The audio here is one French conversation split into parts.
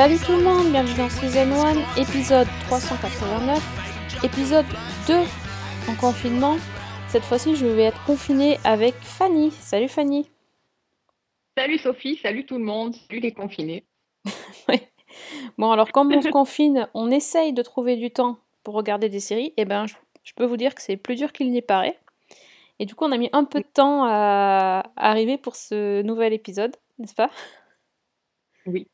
Salut tout le monde, bienvenue dans Season 1, épisode 389, épisode 2 en confinement. Cette fois-ci, je vais être confinée avec Fanny. Salut Fanny. Salut Sophie, salut tout le monde, salut les confinés. Ouais. Bon, alors comme on se confine, on essaye de trouver du temps pour regarder des séries. Et ben, je, je peux vous dire que c'est plus dur qu'il n'y paraît. Et du coup, on a mis un peu de temps à, à arriver pour ce nouvel épisode, n'est-ce pas? Oui.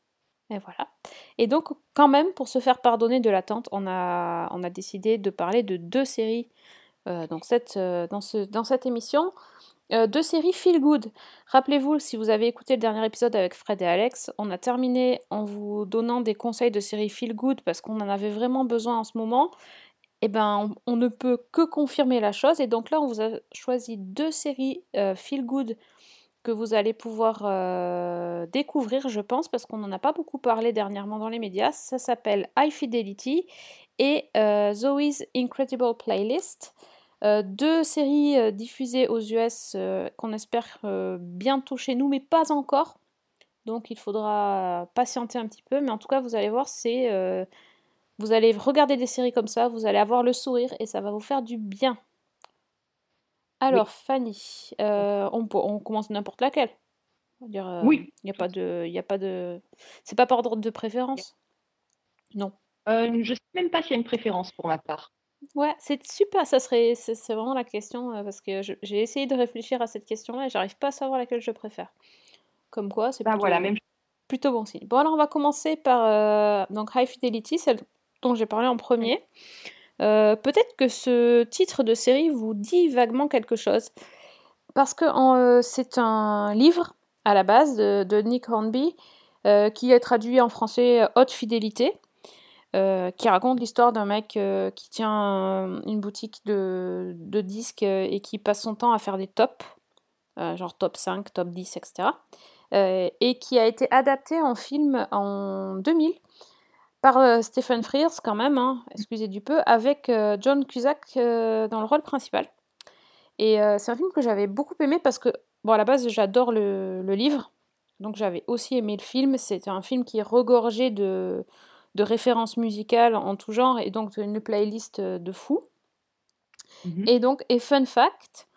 Et voilà. Et donc, quand même, pour se faire pardonner de l'attente, on a, décidé de parler de deux séries euh, euh, dans, ce, dans cette émission. Euh, deux séries feel good. Rappelez-vous, si vous avez écouté le dernier épisode avec Fred et Alex, on a terminé en vous donnant des conseils de séries feel good parce qu'on en avait vraiment besoin en ce moment. Et ben, on, on ne peut que confirmer la chose. Et donc là, on vous a choisi deux séries feel good que vous allez pouvoir euh, découvrir, je pense, parce qu'on n'en a pas beaucoup parlé dernièrement dans les médias. Ça s'appelle High Fidelity et euh, Zoe's Incredible Playlist. Euh, deux séries diffusées aux US qu'on espère bientôt chez nous, mais pas encore. Donc il faudra patienter un petit peu. Mais en tout cas, vous allez voir, c'est vous allez regarder des séries comme ça, vous allez avoir le sourire et ça va vous faire du bien. Alors, Fanny, euh, on, peut- on commence n'importe laquelle. Dire, euh, Oui. Il n'y a pas de, il y a pas de, c'est pas par ordre de préférence? Non. Euh, je sais même pas s'il y a une préférence pour ma part. Ouais, c'est super. Ça serait, c'est c'est vraiment la question euh, parce que je- j'ai essayé de réfléchir à cette question-là et j'arrive pas à savoir laquelle je préfère. Comme quoi, c'est Bah plutôt, voilà, même plutôt bon signe. Bon, alors on va commencer par donc High Fidelity, celle dont j'ai parlé en premier. Euh, Peut-être que ce titre de série vous dit vaguement quelque chose parce que euh, c'est un livre à la base de, Nick Hornby euh, qui est traduit en français Haute Fidélité. qui raconte l'histoire d'un mec qui tient une boutique de, de disques et qui passe son temps à faire des tops, genre top 5, top 10, etc. et qui a été adapté en film en 2000 par euh, Stephen Frears quand même, hein, excusez du peu, avec euh, John Cusack euh, dans le rôle principal. Et c'est un film que j'avais beaucoup aimé parce que, bon, à la base, j'adore le, le livre, donc j'avais aussi aimé le film. C'était un film qui est regorgé de, de références musicales en tout genre et donc une playlist de fou. Mhm. Et donc, et fun fact,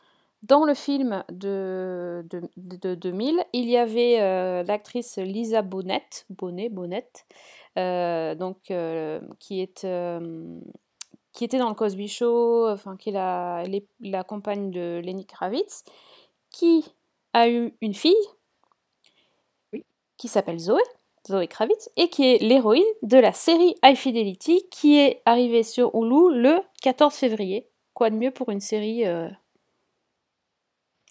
dans le film de, de, de- de 2000, il y avait l'actrice Lisa Bonnet, Bonnet, euh, donc, euh, qui, est, euh, qui était dans le Cosby Show, enfin, qui est la, compagne de Lenny Kravitz, qui a eu une fille Oui. qui s'appelle Zoé, Zoé Kravitz, et qui est l'héroïne de la série High Fidelity, qui est arrivée sur Hulu le 14 février. Quoi de mieux pour une série euh,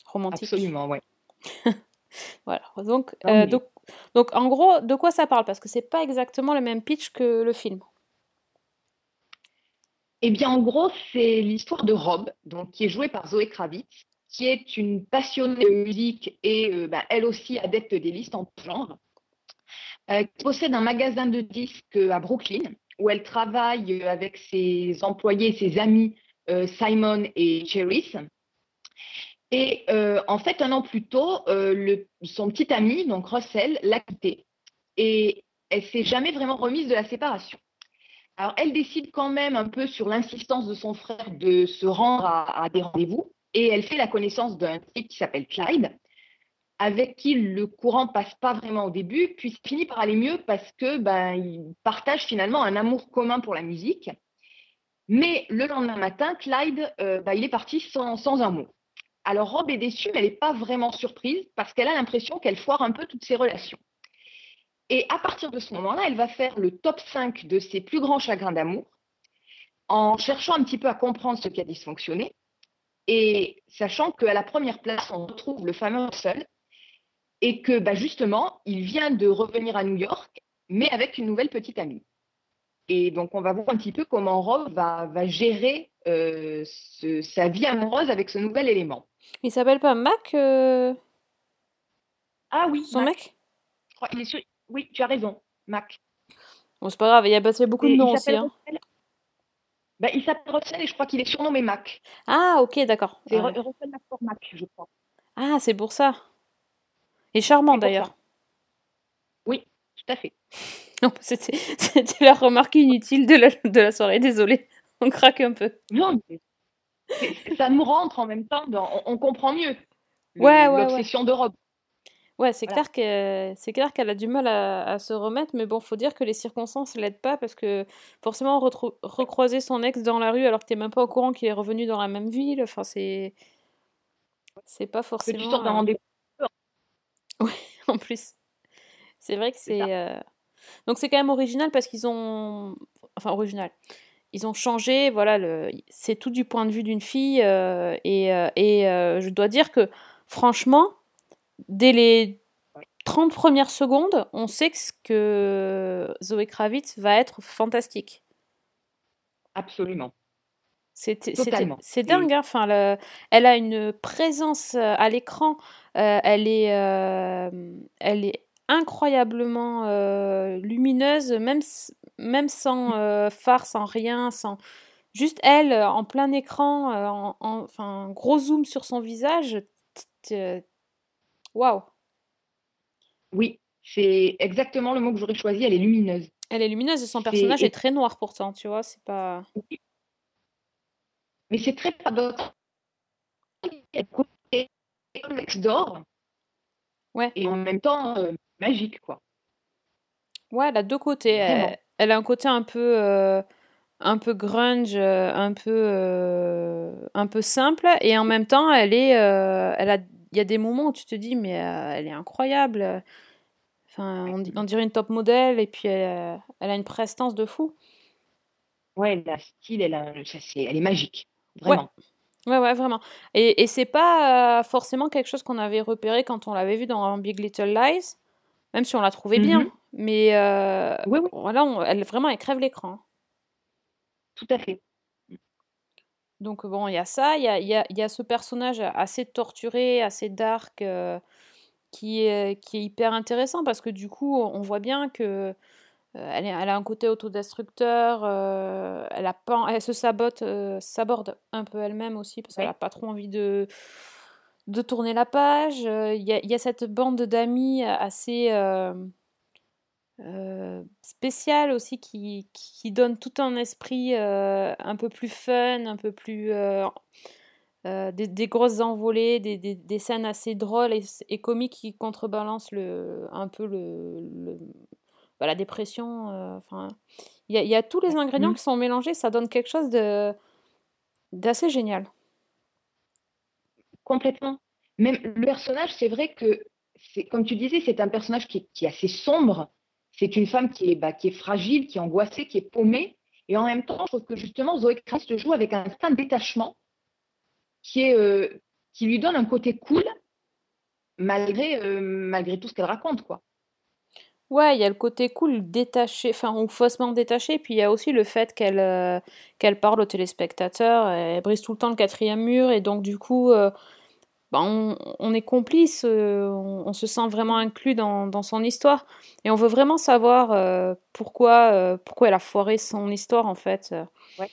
romantique? Absolument, ouais. Voilà. Donc, euh, donc, donc, en gros, de quoi ça parle? Parce que c'est pas exactement le même pitch que le film. Eh bien, en gros, c'est l'histoire de Rob, donc qui est jouée par Zoé Kravitz, qui est une passionnée de musique et euh, bah, elle aussi adepte des listes en genre, euh, qui possède un magasin de disques à Brooklyn où elle travaille euh, avec ses employés, ses amis euh, Simon et Cherise. Et euh, en fait, un an plus tôt, euh, le- son petit ami, donc Russell, l'a quittée. Et elle s'est jamais vraiment remise de la séparation. Alors, elle décide quand même un peu sur l'insistance de son frère de se rendre à, à des rendez-vous et elle fait la connaissance d'un type qui s'appelle Clyde, avec qui le courant passe pas vraiment au début, puis finit par aller mieux parce que ben, ils partagent finalement un amour commun pour la musique. Mais le lendemain matin, Clyde, euh, ben, il est parti sans, sans un mot. Alors, Rob est déçue, mais elle n'est pas vraiment surprise parce qu'elle a l'impression qu'elle foire un peu toutes ses relations. Et à partir de ce moment-là, elle va faire le top 5 de ses plus grands chagrins d'amour en cherchant un petit peu à comprendre ce qui a dysfonctionné et sachant qu'à la première place, on retrouve le fameux Russell et que bah, justement, il vient de revenir à New York, mais avec une nouvelle petite amie. Et donc, on va voir un petit peu comment Rob va gérer euh, ce- sa vie amoureuse avec ce nouvel élément. Il s'appelle pas Mac, euh, Ah oui, son Mac, mec? Je crois, il est sur- Oui, tu as raison, Mac. Bon, c'est pas grave, il y a passé beaucoup de noms aussi. Hein. Bah, il s'appelle Russell et je crois qu'il est surnommé Mac. Ah, ok, d'accord. C'est Ouais. Ru- Russell McCormack, je crois. Ah, c'est pour ça. Et charmant pour d'ailleurs. Oui, tout à fait. Non, c'était c'était la remarque inutile de la, de la soirée, désolée. On craque un peu. Non, mais ça nous rentre en même temps, dans- on, on comprend mieux Ouais, ouais, ouais. l'obsession de Rob. Ouais, c'est Voilà. clair que c'est clair qu'elle a du mal à, à se remettre, mais bon, faut dire que les circonstances l'aident pas parce que forcément recroiser son ex dans la rue alors que t'es même pas au courant qu'il est revenu dans la même ville, enfin c'est c'est pas Que tu forcément sors d'un rendez-vous. en plus. C'est vrai que c'est euh, donc c'est quand même original parce qu'ils ont enfin original. Ils ont changé, voilà, c'est tout du point de vue d'une fille euh, et, euh, et euh, je dois dire que franchement, dès les 30 premières secondes, on sait que, Zoé Kravitz va être fantastique. Absolument. C'est dingue, hein. Enfin, le- elle a une présence à l'écran. elle est, elle est incroyablement lumineuse, même, même sans euh, phare, sans rien, sans juste elle euh, en plein écran, euh, en, en- enfin gros zoom sur son visage. t- Waouh, Oui, c'est exactement le mot que j'aurais choisi. Elle est lumineuse. elle est lumineuse et son personnage est très noir pourtant, tu vois, c'est pas. Mais c'est très paradoxal. Elle est comme l'ex d'or. Ouais. Et en même temps, euh, magique, quoi. Ouais, elle a deux côtés. Elle. Elle a un côté un peu, euh, un peu grunge, euh, un peu, euh, un peu simple, et en même temps, elle est, euh, elle a, il y a des moments où tu te dis, mais euh, elle est incroyable. Enfin, on, di- on dirait une top modèle, et puis elle, a- elle a une prestance de fou. Ouais, elle a style, elle, a, ça, c'est- elle est magique. Vraiment. Ouais, ouais, vraiment. Et, et c'est pas forcément quelque chose qu'on avait repéré quand on l'avait vu dans Big Little Lies, même si on la trouvait bien. Mais euh, Oui, oui, voilà, on- elle vraiment, elle crève l'écran. tout à fait. Donc bon, il y a ça, il y a, y a- il y a ce personnage assez torturé, assez dark, euh, qui est, qui est hyper intéressant parce que du coup, on voit bien que euh, elle, est- elle a un côté autodestructeur, euh, elle a pas, elle se sabote, saborde un peu elle-même aussi parce qu'elle Ouais. a pas trop envie de, de tourner la page. Il y a, il y a cette bande d'amis assez euh, spéciale aussi qui, qui donne tout un esprit euh, un peu plus fun, un peu plus euh, des, des grosses envolées, des, des- des scènes assez drôles et, et comiques qui contrebalancent le, un peu le, le- bah, la dépression. Enfin, il y a, il y a tous les ingrédients Mhm. qui sont mélangés, ça donne quelque chose de d'assez génial. Complètement. Même le personnage, c'est vrai que, comme tu disais, c'est un personnage qui qui est assez sombre. C'est une femme qui est, bah, qui est fragile, qui est angoissée, qui est paumée. Et en même temps, je trouve que justement, Zoé Kravitz joue avec un certain détachement qui, euh, lui donne un côté cool malgré, euh, malgré tout ce qu'elle raconte, quoi. Ouais, il y a le côté cool, détaché, enfin, ou faussement détaché, puis il y a aussi le fait qu'elle euh, qu'elle parle aux téléspectateurs, elle brise tout le temps le quatrième mur, et donc du coup, on, on est complice, euh, on, on se sent vraiment inclus dans, dans son histoire, et on veut vraiment savoir euh, pourquoi, euh, pourquoi elle a foiré son histoire, en fait. Ouais.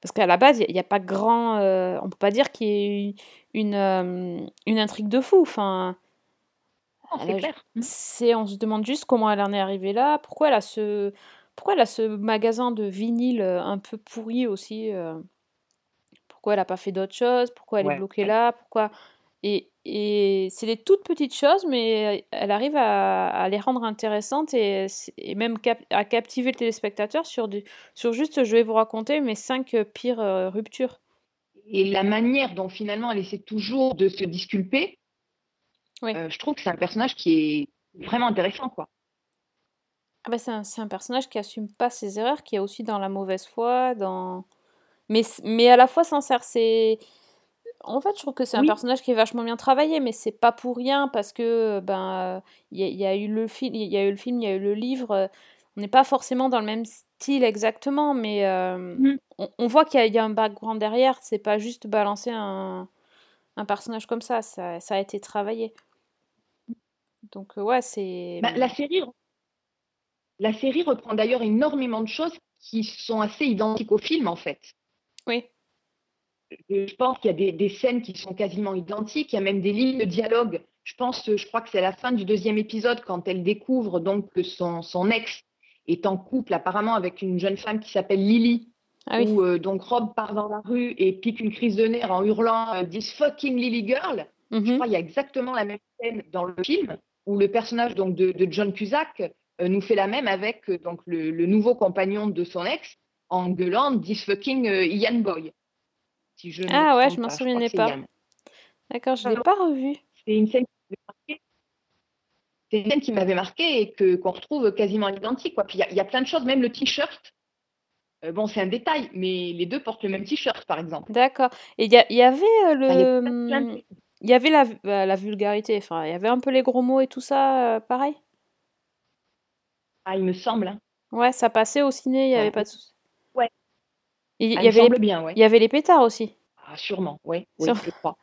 Parce qu'à la base, il n'y a, pas grand... euh, on peut pas dire qu'il y ait eu une, une intrigue de fou, enfin... Elle c'est a- clair. c'est, on se demande juste comment elle en est arrivée là, pourquoi elle a ce, pourquoi elle a ce magasin de vinyle un peu pourri aussi, pourquoi elle a pas fait d'autres choses, pourquoi elle est bloquée là, pourquoi et, et c'est des toutes petites choses, mais elle arrive à, à les rendre intéressantes et, et même cap- à captiver le téléspectateur sur, du, sur juste, je vais vous raconter mes cinq pires euh, ruptures. Et la manière dont finalement elle essaie toujours de se disculper, Oui. euh, je trouve que c'est un personnage qui est vraiment intéressant, quoi. Ah bah, c'est un, un personnage qui assume pas ses erreurs, qui est aussi dans la mauvaise foi, dans... Mais, mais à la fois sincère. C'est... En fait, je trouve que c'est un personnage qui est vachement bien travaillé, mais c'est pas pour rien, parce que ben il y, a- il y a eu le film, il y a eu le film, il y a eu le livre. On n'est pas forcément dans le même style exactement, mais euh, Mhm. on, on voit qu'il y, a- il y a un background derrière. C'est pas juste balancer un, un personnage comme ça, ça, ça a été travaillé. Donc euh, ouais, c'est... Bah, la série, la série reprend d'ailleurs énormément de choses qui sont assez identiques au film, en fait. Oui. Je je pense qu'il y a des, des scènes qui sont quasiment identiques. Il y a même des lignes de dialogue. Je pense, je crois que c'est la fin du deuxième épisode quand elle découvre donc que son, son ex est en couple apparemment avec une jeune femme qui s'appelle Lily. Ah oui. Où euh, donc Rob part dans la rue et pique une crise de nerfs en hurlant euh, This fucking Lily girl. Je Mhm. crois qu'il y a exactement la même scène dans le film où le personnage donc de, de John Cusack euh, nous fait la même avec euh, donc le, le nouveau compagnon de son ex en gueulant This fucking euh, Ian Boy. Si je ne me Ah ouais, je m'en souvenais pas. D'accord, je Ah l'ai pas revu. C'est une scène qui m'avait marqué. C'est une scène qui m'avait marqué et que qu'on retrouve quasiment à l'identique. quoi. Puis il y, a- il y a plein de choses, même le t-shirt. Euh, bon, c'est un détail, mais les deux portent le même t-shirt, par exemple. D'accord. Et il y, avait euh, il y y la, bah, la vulgarité. Enfin, il y avait un peu les gros mots et tout ça, euh, pareil? Ah, il me semble. hein. Ouais, ça passait au ciné, il y avait Ouais. pas de souci. Il Ah, y il me avait les, semble bien, ouais. il y avait les pétards aussi. Ah, sûrement, oui, oui, Sur- je crois.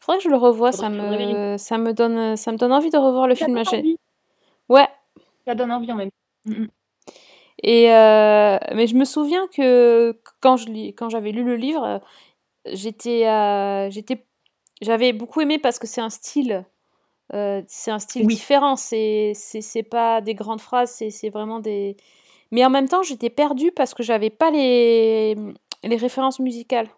Faudrait que je le revoie, ça Faudrait- me, ça me donne, ça me donne envie de revoir le Ça film. donne envie. Ouais. Ça donne envie en même temps. Mm, mm. Et euh, mais je me souviens que quand je lis, quand j'avais lu le livre, euh, j'étais, euh, j'étais, j'avais beaucoup aimé parce que c'est un style, euh, c'est un style Oui. différent. C'est, c'est, pas des grandes phrases, c'est vraiment des. Mais en même temps, j'étais perdue parce que j'avais pas les, les références musicales.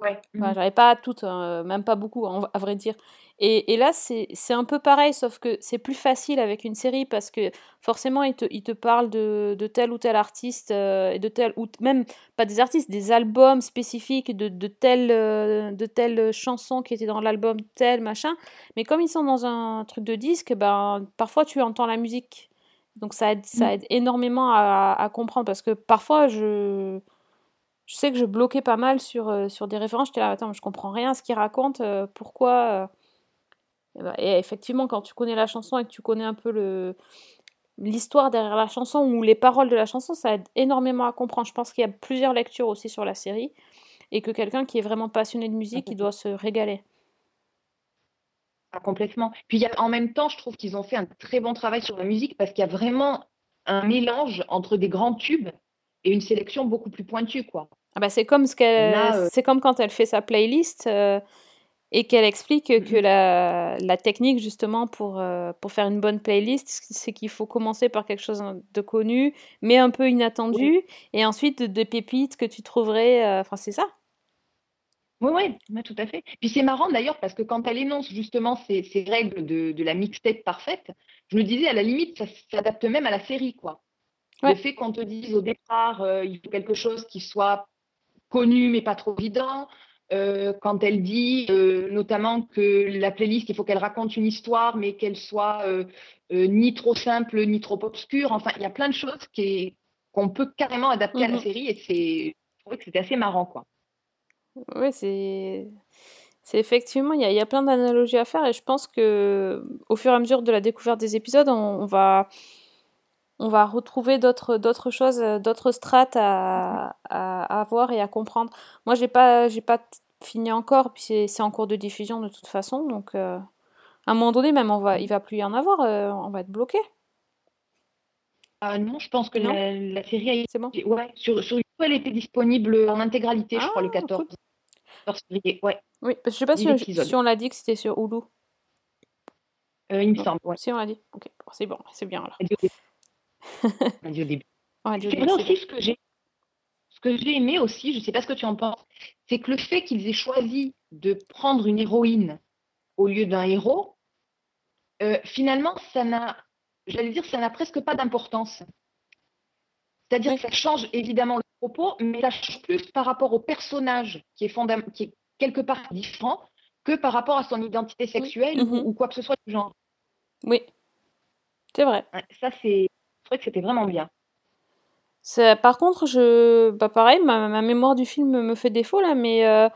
Ouais. Enfin, mm. j'avais pas toutes, hein, même pas beaucoup, à vrai dire. Et, et là, c'est c'est un peu pareil, sauf que c'est plus facile avec une série parce que forcément, ils te, ils te parlent de, de tel ou tel artiste, euh, et de tel, ou même pas des artistes, des albums spécifiques de, de telle, euh, de telle chanson qui était dans l'album tel, machin. Mais comme ils sont dans un truc de disque, ben, parfois tu entends la musique. Donc ça aide, ça Mm. aide énormément à, à comprendre parce que parfois je, je sais que je bloquais pas mal sur, euh, sur des références. J'étais là, attends, je comprends rien à ce qu'il raconte, euh, pourquoi. euh. Et, ben, et effectivement, quand tu connais la chanson et que tu connais un peu le l'histoire derrière la chanson ou les paroles de la chanson, ça aide énormément à comprendre. Je pense qu'il y a plusieurs lectures aussi sur la série et que quelqu'un qui est vraiment passionné de musique, il doit se régaler. Complètement. Puis il y a, en même temps, je trouve qu'ils ont fait un très bon travail sur la musique parce qu'il y a vraiment un mélange entre des grands tubes et une sélection beaucoup plus pointue, quoi. Ah bah, c'est comme ce qu'elle, euh, c'est comme quand elle fait sa playlist euh, et qu'elle explique que Mhm. la, la technique justement pour, euh, pour faire une bonne playlist, c'est qu'il faut commencer par quelque chose de connu, mais un peu inattendu, et ensuite de- des pépites que tu trouverais. Enfin, c'est ça. Oui, oui, tout à fait. Puis c'est marrant d'ailleurs parce que quand elle énonce justement ces, ces règles de, de la mixtape parfaite, je me disais à la limite, ça s'adapte même à la série, quoi. Ouais. Le fait qu'on te dise au départ, euh, il faut quelque chose qui soit connu mais pas trop évident. Euh, quand elle dit euh, notamment que la playlist, il faut qu'elle raconte une histoire, mais qu'elle soit ni trop simple ni trop obscure. Enfin, il y a plein de choses qu'on peut carrément adapter à la Mhm. série et c'est, je trouvais que c'était assez marrant, quoi. Oui, c'est. C'est effectivement, il y y a plein d'analogies à faire et je pense que au fur et à mesure de la découverte des épisodes, on, on va, on va retrouver d'autres, d'autres choses, euh, d'autres strates à, à, à voir et à comprendre. Moi, j'ai pas, j'ai pas fini encore, puis c'est, c'est en cours de diffusion de toute façon, donc euh, à un moment donné, même, on va, il va plus y en avoir, euh, on va être bloqué. Ah non, je pense que Non? la, la série a. C'est bon? Ouais, sur, sur elle était disponible en intégralité, je crois, le Ah, 14, 14 février. Ouais, Oui, parce que je sais pas si, on- épisodes. si on l'a dit que c'était sur Hulu. Euh, il me semble. Ouais. Si on l'a dit, ok, c'est bon, c'est bien alors. On dit au début. C'est vrai aussi ce que j'ai ce que j'ai aimé aussi, je ne sais pas ce que tu en penses, c'est que le fait qu'ils aient choisi de prendre une héroïne au lieu d'un héros, euh, finalement, ça n'a, j'allais dire, ça n'a presque pas d'importance. C'est-à-dire Oui. que ça change évidemment propos, mais ça change plus par rapport au personnage qui est, fondam- qui est quelque part différent que par rapport à son identité sexuelle ou- Mhm. ou, quoi que ce soit du genre. Oui, c'est vrai. Ça, c'est, trouvais que c'était vraiment bien. Par contre, je, bah pareil, ma, ma mémoire du film me fait défaut là, mais euh,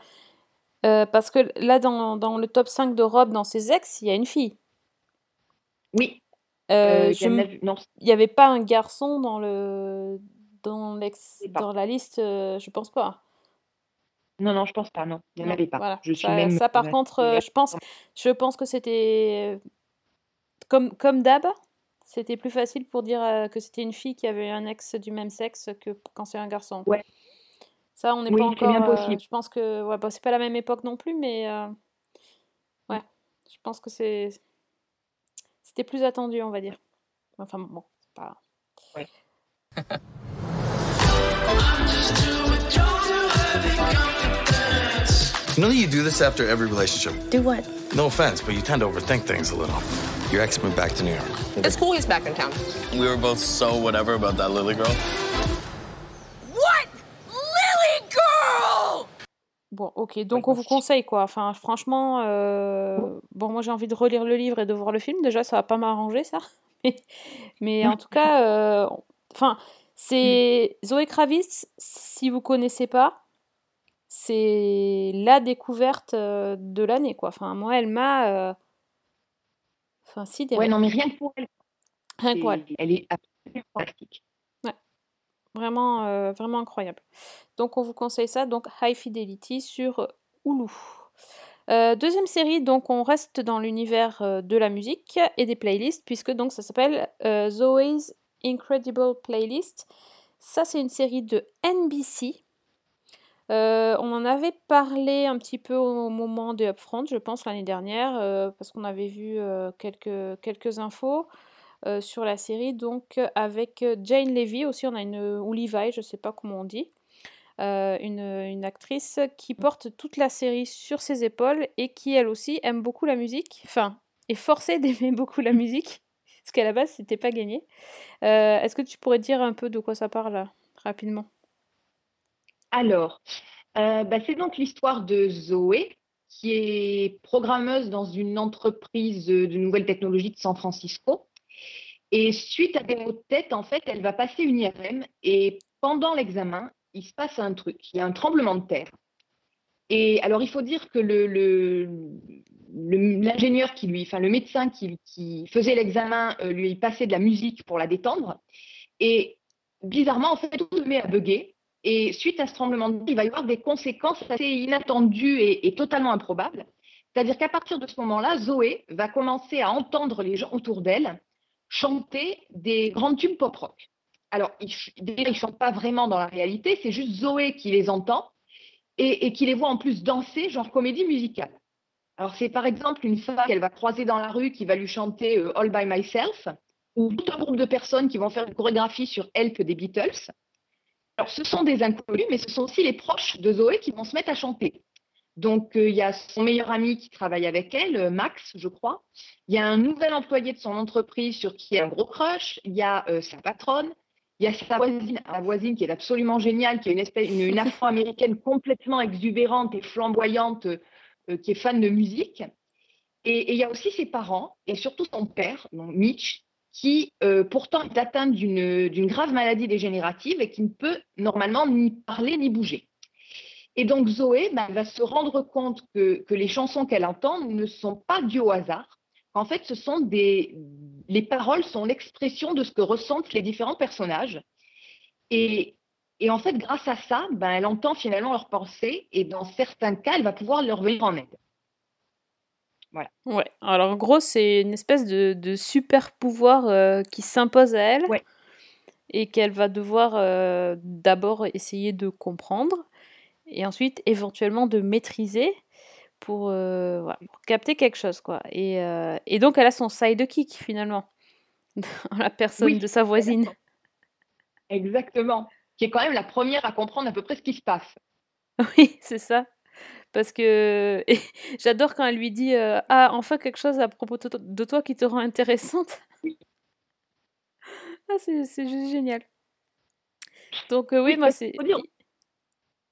euh, parce que là, dans, dans le top 5 de Rob, dans ses ex, il y a une fille. Oui, Euh, euh, je il n'y avait pas un garçon dans le dans dans la liste, euh, je pense pas. non, non, je pense pas, non, il n'y en avait pas. voilà. Je suis Ça, même. ça, par ouais, contre, euh, je pense, je pense que c'était comme comme d'hab. C'était plus facile pour dire euh, que c'était une fille qui avait un ex du même sexe que quand c'est un garçon. Ouais. Ça, on n'est Oui, pas bien encore. euh, possible. je pense que ouais, bon, c'est pas la même époque non plus, mais ouais, je pense que c'est c'était plus attendu, on va dire. Enfin bon, c'est pas. You know you do this after every relationship? Do what? No offense, but you tend to overthink things a little. Your ex moved back to New York. It's cool he's back in town. We were both so whatever about that Lily girl. What? Lily girl! Bon, ok, donc on vous conseille quoi. Enfin, franchement, euh, bon, moi j'ai envie de relire le livre et de voir le film. Déjà, ça va pas m'arranger ça. Mais, mais en tout cas, euh, enfin, c'est Zoé Kravitz. Si vous connaissez pas, c'est la découverte euh, de l'année quoi. Enfin, moi, elle m'a, euh, enfin, sidérée. Ouais, non, mais rien que pour elle, Rien que pour elle. est absolument fantastique. Vraiment, euh, vraiment incroyable. Donc on vous conseille ça, donc High Fidelity sur Hulu. Euh, deuxième série, donc on reste dans l'univers de la musique et des playlists, puisque donc ça s'appelle Zoe's Incredible Playlist. Ça c'est une série de NBC. Euh, on en avait parlé un petit peu au moment de Upfront, je pense, l'année dernière, euh, parce qu'on avait vu euh, quelques, quelques infos sur la série. Donc, avec Jane Levy aussi, on a une, ou Levi, je sais pas comment on dit, une, une actrice qui porte toute la série sur ses épaules et qui, elle aussi, aime beaucoup la musique, enfin, est forcée d'aimer beaucoup la musique, parce qu'à la base, c'était pas gagné. Euh, Est-ce que tu pourrais dire un peu de quoi ça parle, rapidement? Alors, euh, bah, c'est donc l'histoire de Zoé, qui est programmeuse dans une entreprise de nouvelles technologies de San Francisco. Et suite à des maux de tête, en fait, elle va passer une IRM et pendant l'examen, il se passe un truc. Il y a un tremblement de terre. Et alors, il faut dire que le- le- l'ingénieur qui lui, enfin le médecin qui, faisait l'examen euh, lui passait de la musique pour la détendre. Et bizarrement, en fait, tout se met à bugger. Et suite à ce tremblement de terre, il va y avoir des conséquences assez inattendues et, totalement improbables. C'est-à-dire qu'à partir de ce moment-là, Zoé va commencer à entendre les gens autour d'elle chanter des grands tubes pop-rock. Alors, ils ne chantent pas vraiment dans la réalité, c'est juste Zoé qui les entend et qui les voit en plus danser, genre comédie musicale. Alors, c'est par exemple une femme qu'elle va croiser dans la rue qui va lui chanter euh, All by Myself, ou tout un groupe de personnes qui vont faire une chorégraphie sur Help des Beatles. Alors, ce sont des inconnus, mais ce sont aussi les proches de Zoé qui vont se mettre à chanter. Donc, euh, il y a son meilleur ami qui travaille avec elle, euh, Max, je crois. Il y a un nouvel employé de son entreprise sur qui elle a un gros crush. Il y a sa patronne. Il y a sa voisine, la voisine qui est absolument géniale, qui est une, une, afro-américaine complètement exubérante et flamboyante, qui est fan de musique. Et, il y a aussi ses parents, et surtout son père, donc Mitch, qui euh, pourtant est atteint d'une grave maladie dégénérative et qui ne peut normalement ni parler ni bouger. Et donc Zoé ben, va se rendre compte que, les chansons qu'elle entend ne sont pas dues au hasard. En fait, ce sont des, les paroles sont l'expression de ce que ressentent les différents personnages. Et, et en fait, grâce à ça, ben, elle entend finalement leurs pensées et dans certains cas, elle va pouvoir leur venir en aide. Ouais, alors en gros, c'est une espèce de, de super pouvoir euh, qui s'impose à elle Ouais. et qu'elle va devoir euh, d'abord essayer de comprendre et ensuite éventuellement de maîtriser pour, euh, voilà, pour capter quelque chose, quoi. Et, et donc, elle a son sidekick finalement, en la personne Oui, de sa voisine. Exactement. Qui est quand même la première à comprendre à peu près ce qui se passe. Oui, c'est ça. Parce que j'adore quand elle lui dit euh, Ah, enfin quelque chose à propos de to- de toi qui te rend intéressante. Ah, c'est juste génial. Donc, euh, oui, Oui, moi, c'est. faut dire,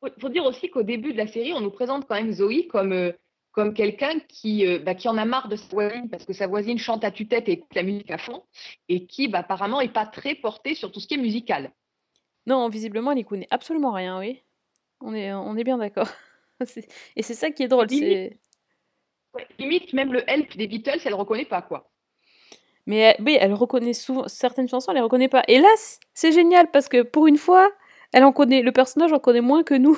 faut, faut dire aussi qu'au début de la série, on nous présente quand même Zoé comme, euh, comme quelqu'un qui, euh, bah, qui en a marre de sa voisine parce que sa voisine chante à tue-tête et écoute la musique à fond et qui bah, apparemment n'est pas très portée sur tout ce qui est musical. Non, visiblement, elle n'y connaît absolument rien, oui. On est, on est bien d'accord. Et c'est ça qui est drôle. Limite. Ouais, limite, même le help des Beatles, elle ne reconnaît pas quoi. Mais elle, oui, elle reconnaît souvent certaines chansons, elle les reconnaît pas. C- c'est génial parce que pour une fois, elle en connaît, le personnage en connaît moins que nous.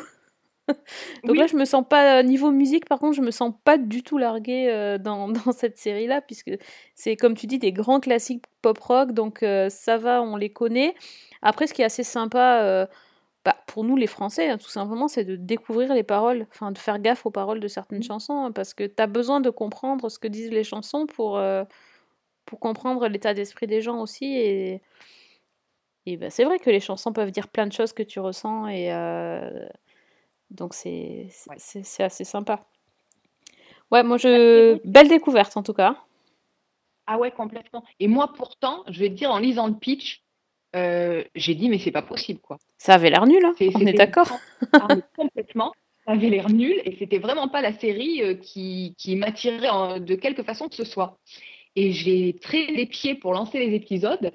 Donc Oui. là, je me sens pas, niveau musique, par contre, je me sens pas du tout larguée euh, dans, dans cette série-là, puisque c'est, comme tu dis, des grands classiques pop-rock, donc euh, ça va, on les connaît. Après, ce qui est assez sympa, euh, bah, pour nous les Français, hein, tout simplement, c'est de découvrir les paroles, enfin de faire gaffe aux paroles de certaines chansons, hein, parce que tu as besoin de comprendre ce que disent les chansons pour, euh, pour comprendre l'état d'esprit des gens aussi, et, et bah, c'est vrai que les chansons peuvent dire plein de choses que tu ressens, et... donc c'est c'est- Ouais. assez sympa. Ouais, moi je... Belle découverte en tout cas. Ah ouais, complètement. Et moi, pourtant, je vais te dire, en lisant le pitch, euh, j'ai dit, mais c'est pas possible, quoi. Ça avait l'air nul, hein, on est d'accord ah, complètement. Ça avait l'air nul et c'était vraiment pas la série euh, qui, qui m'attirait de quelque façon que ce soit. Et j'ai traîné les pieds pour lancer les épisodes.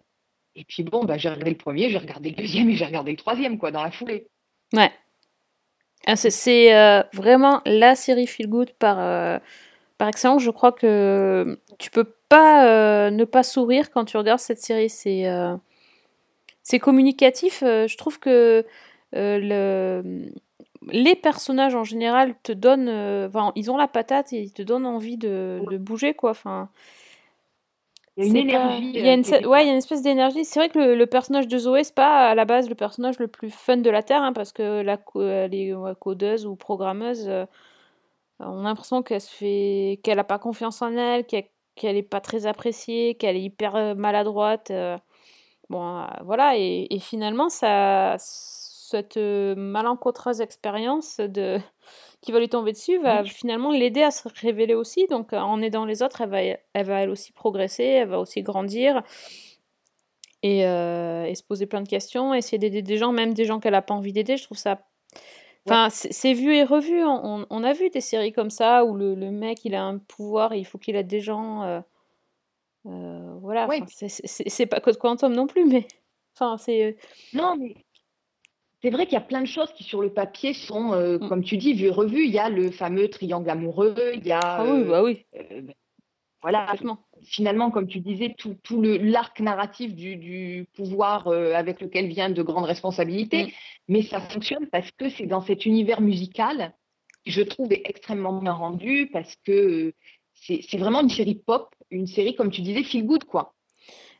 Et puis bon, bah, j'ai regardé le premier, j'ai regardé le deuxième et j'ai regardé le troisième, quoi, dans la foulée. Ouais. Ah, c'est- euh, vraiment la série Feel Good par, euh, par excellence. Je crois que tu peux pas euh, ne pas sourire quand tu regardes cette série. C'est c'est communicatif. je trouve que le, les personnages en général te donnent. ils ont la patate et ils te donnent envie de, de bouger, quoi. Enfin, Il y a une pas- énergie. il y a euh, une, est- ouais, il y a une espèce d'énergie. C'est vrai que le, le personnage de Zoé, c'est pas à la base le personnage le plus fun de la Terre, hein, parce que la, co- elle est ouais, codeuse ou programmeuse. euh, on a l'impression qu'elle se fait, qu'elle a pas confiance en elle, qu'elle qu'elle est pas très appréciée, qu'elle est hyper euh, maladroite. euh. Bon, euh, voilà. Et, et finalement, ça, cette euh, malencontreuse expérience de qui va lui tomber dessus va Oui. finalement l'aider à se révéler aussi. Donc, euh, en aidant les autres, elle va, elle va elle aussi progresser, elle va aussi grandir et, euh, et se poser plein de questions, essayer d'aider des gens, même des gens qu'elle n'a pas envie d'aider. Je trouve ça. Enfin, c'est vu et revu. On, a vu des séries comme ça où le, le mec il a un pouvoir et il faut qu'il aide des gens. euh, euh, voilà. Ouais. enfin, c'est pas Code Quantum non plus, mais. Enfin, c'est. euh, Non, mais c'est vrai qu'il y a plein de choses qui, sur le papier, sont, euh, Mm. comme tu dis, vues et revues. Il y a le fameux triangle amoureux, il y a, Ah oui, euh, bah oui, euh, voilà, complètement. finalement, comme tu disais, tout, tout le l'arc narratif du, du pouvoir euh, avec lequel viennent de grandes responsabilités. Mm. Mais ça fonctionne parce que c'est dans cet univers musical, qui, je trouve, est extrêmement bien rendu, parce que euh, c'est c'est vraiment une série pop, une série, comme tu disais, feel good, quoi.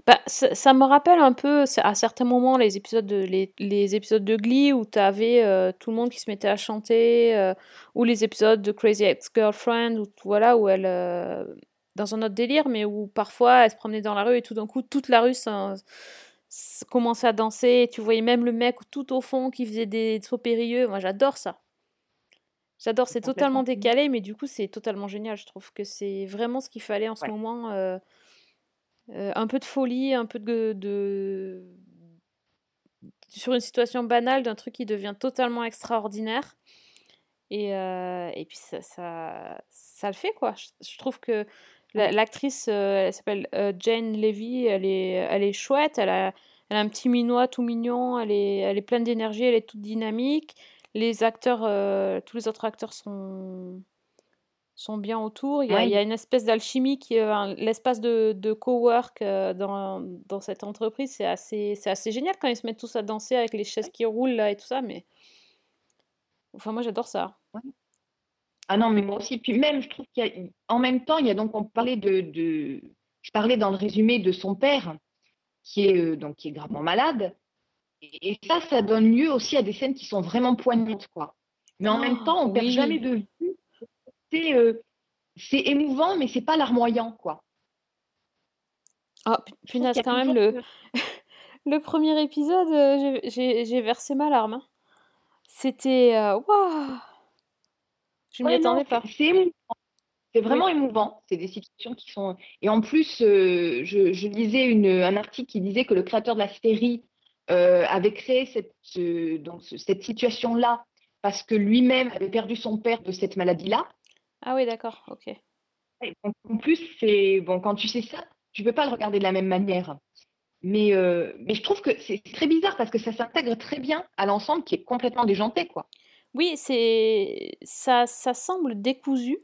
Bah, ça, ça me rappelle un peu à certains moments les épisodes de, les, les épisodes de Glee où tu avais tout le monde qui se mettait à chanter, euh, ou les épisodes de Crazy Ex-Girlfriend, où, voilà, où elle, euh, dans un autre délire, mais où parfois elle se promenait dans la rue et tout d'un coup toute la rue commençait à danser, et tu voyais même le mec tout au fond qui faisait des sauts périlleux. Moi j'adore ça. J'adore, c'est totalement décalé, mais du coup c'est totalement génial. Je trouve que c'est vraiment ce qu'il fallait en ce Ouais. moment. Euh, un peu de folie, un peu de, de- sur une situation banale d'un truc qui devient totalement extraordinaire. Et, euh, et puis ça, ça, ça le fait quoi. Je, je trouve que l'actrice, euh, elle s'appelle Jane Levy, elle est, elle est chouette, elle a, elle a un petit minois tout mignon, elle est, elle est pleine d'énergie, elle est toute dynamique. Les acteurs, tous les autres acteurs sont, sont bien autour. Il y a, Ouais. il y a une espèce d'alchimie qui un- l'espace de, de cowork euh, dans, dans cette entreprise. C'est assez, c'est assez génial quand ils se mettent tous à danser avec les chaises qui roulent là et tout ça. Mais enfin, moi j'adore ça. Ah non, mais moi aussi. Puis même, je trouve qu'il y a, en même temps, il y a donc, on parlait de, de, je parlais dans le résumé de son père, qui est, euh, donc, qui est gravement malade. Et, et ça, ça donne lieu aussi à des scènes qui sont vraiment poignantes, quoi. Mais en même Oh, temps, on perd oui. jamais de vue. C'est, euh, c'est émouvant, mais c'est pas larmoyant, quoi. Oh, punaise, quand même, le, le premier épisode, euh, j'ai- versé ma larme. hein. C'était. euh, Waouh! Je m'y Ouais, non, attendais pas. c'est émouvant. C'est vraiment émouvant. C'est des situations qui sont. Et en plus, euh, je, je lisais une, un article qui disait que le créateur de la série euh, avait créé cette, donc, cette situation-là parce que lui-même avait perdu son père de cette maladie-là. Ah oui, d'accord, ok. Et donc, en plus, c'est bon quand tu sais ça, tu peux pas le regarder de la même manière. Mais, euh, mais je trouve que c'est très bizarre parce que ça s'intègre très bien à l'ensemble qui est complètement déjanté, quoi. Oui, c'est ça, ça semble décousu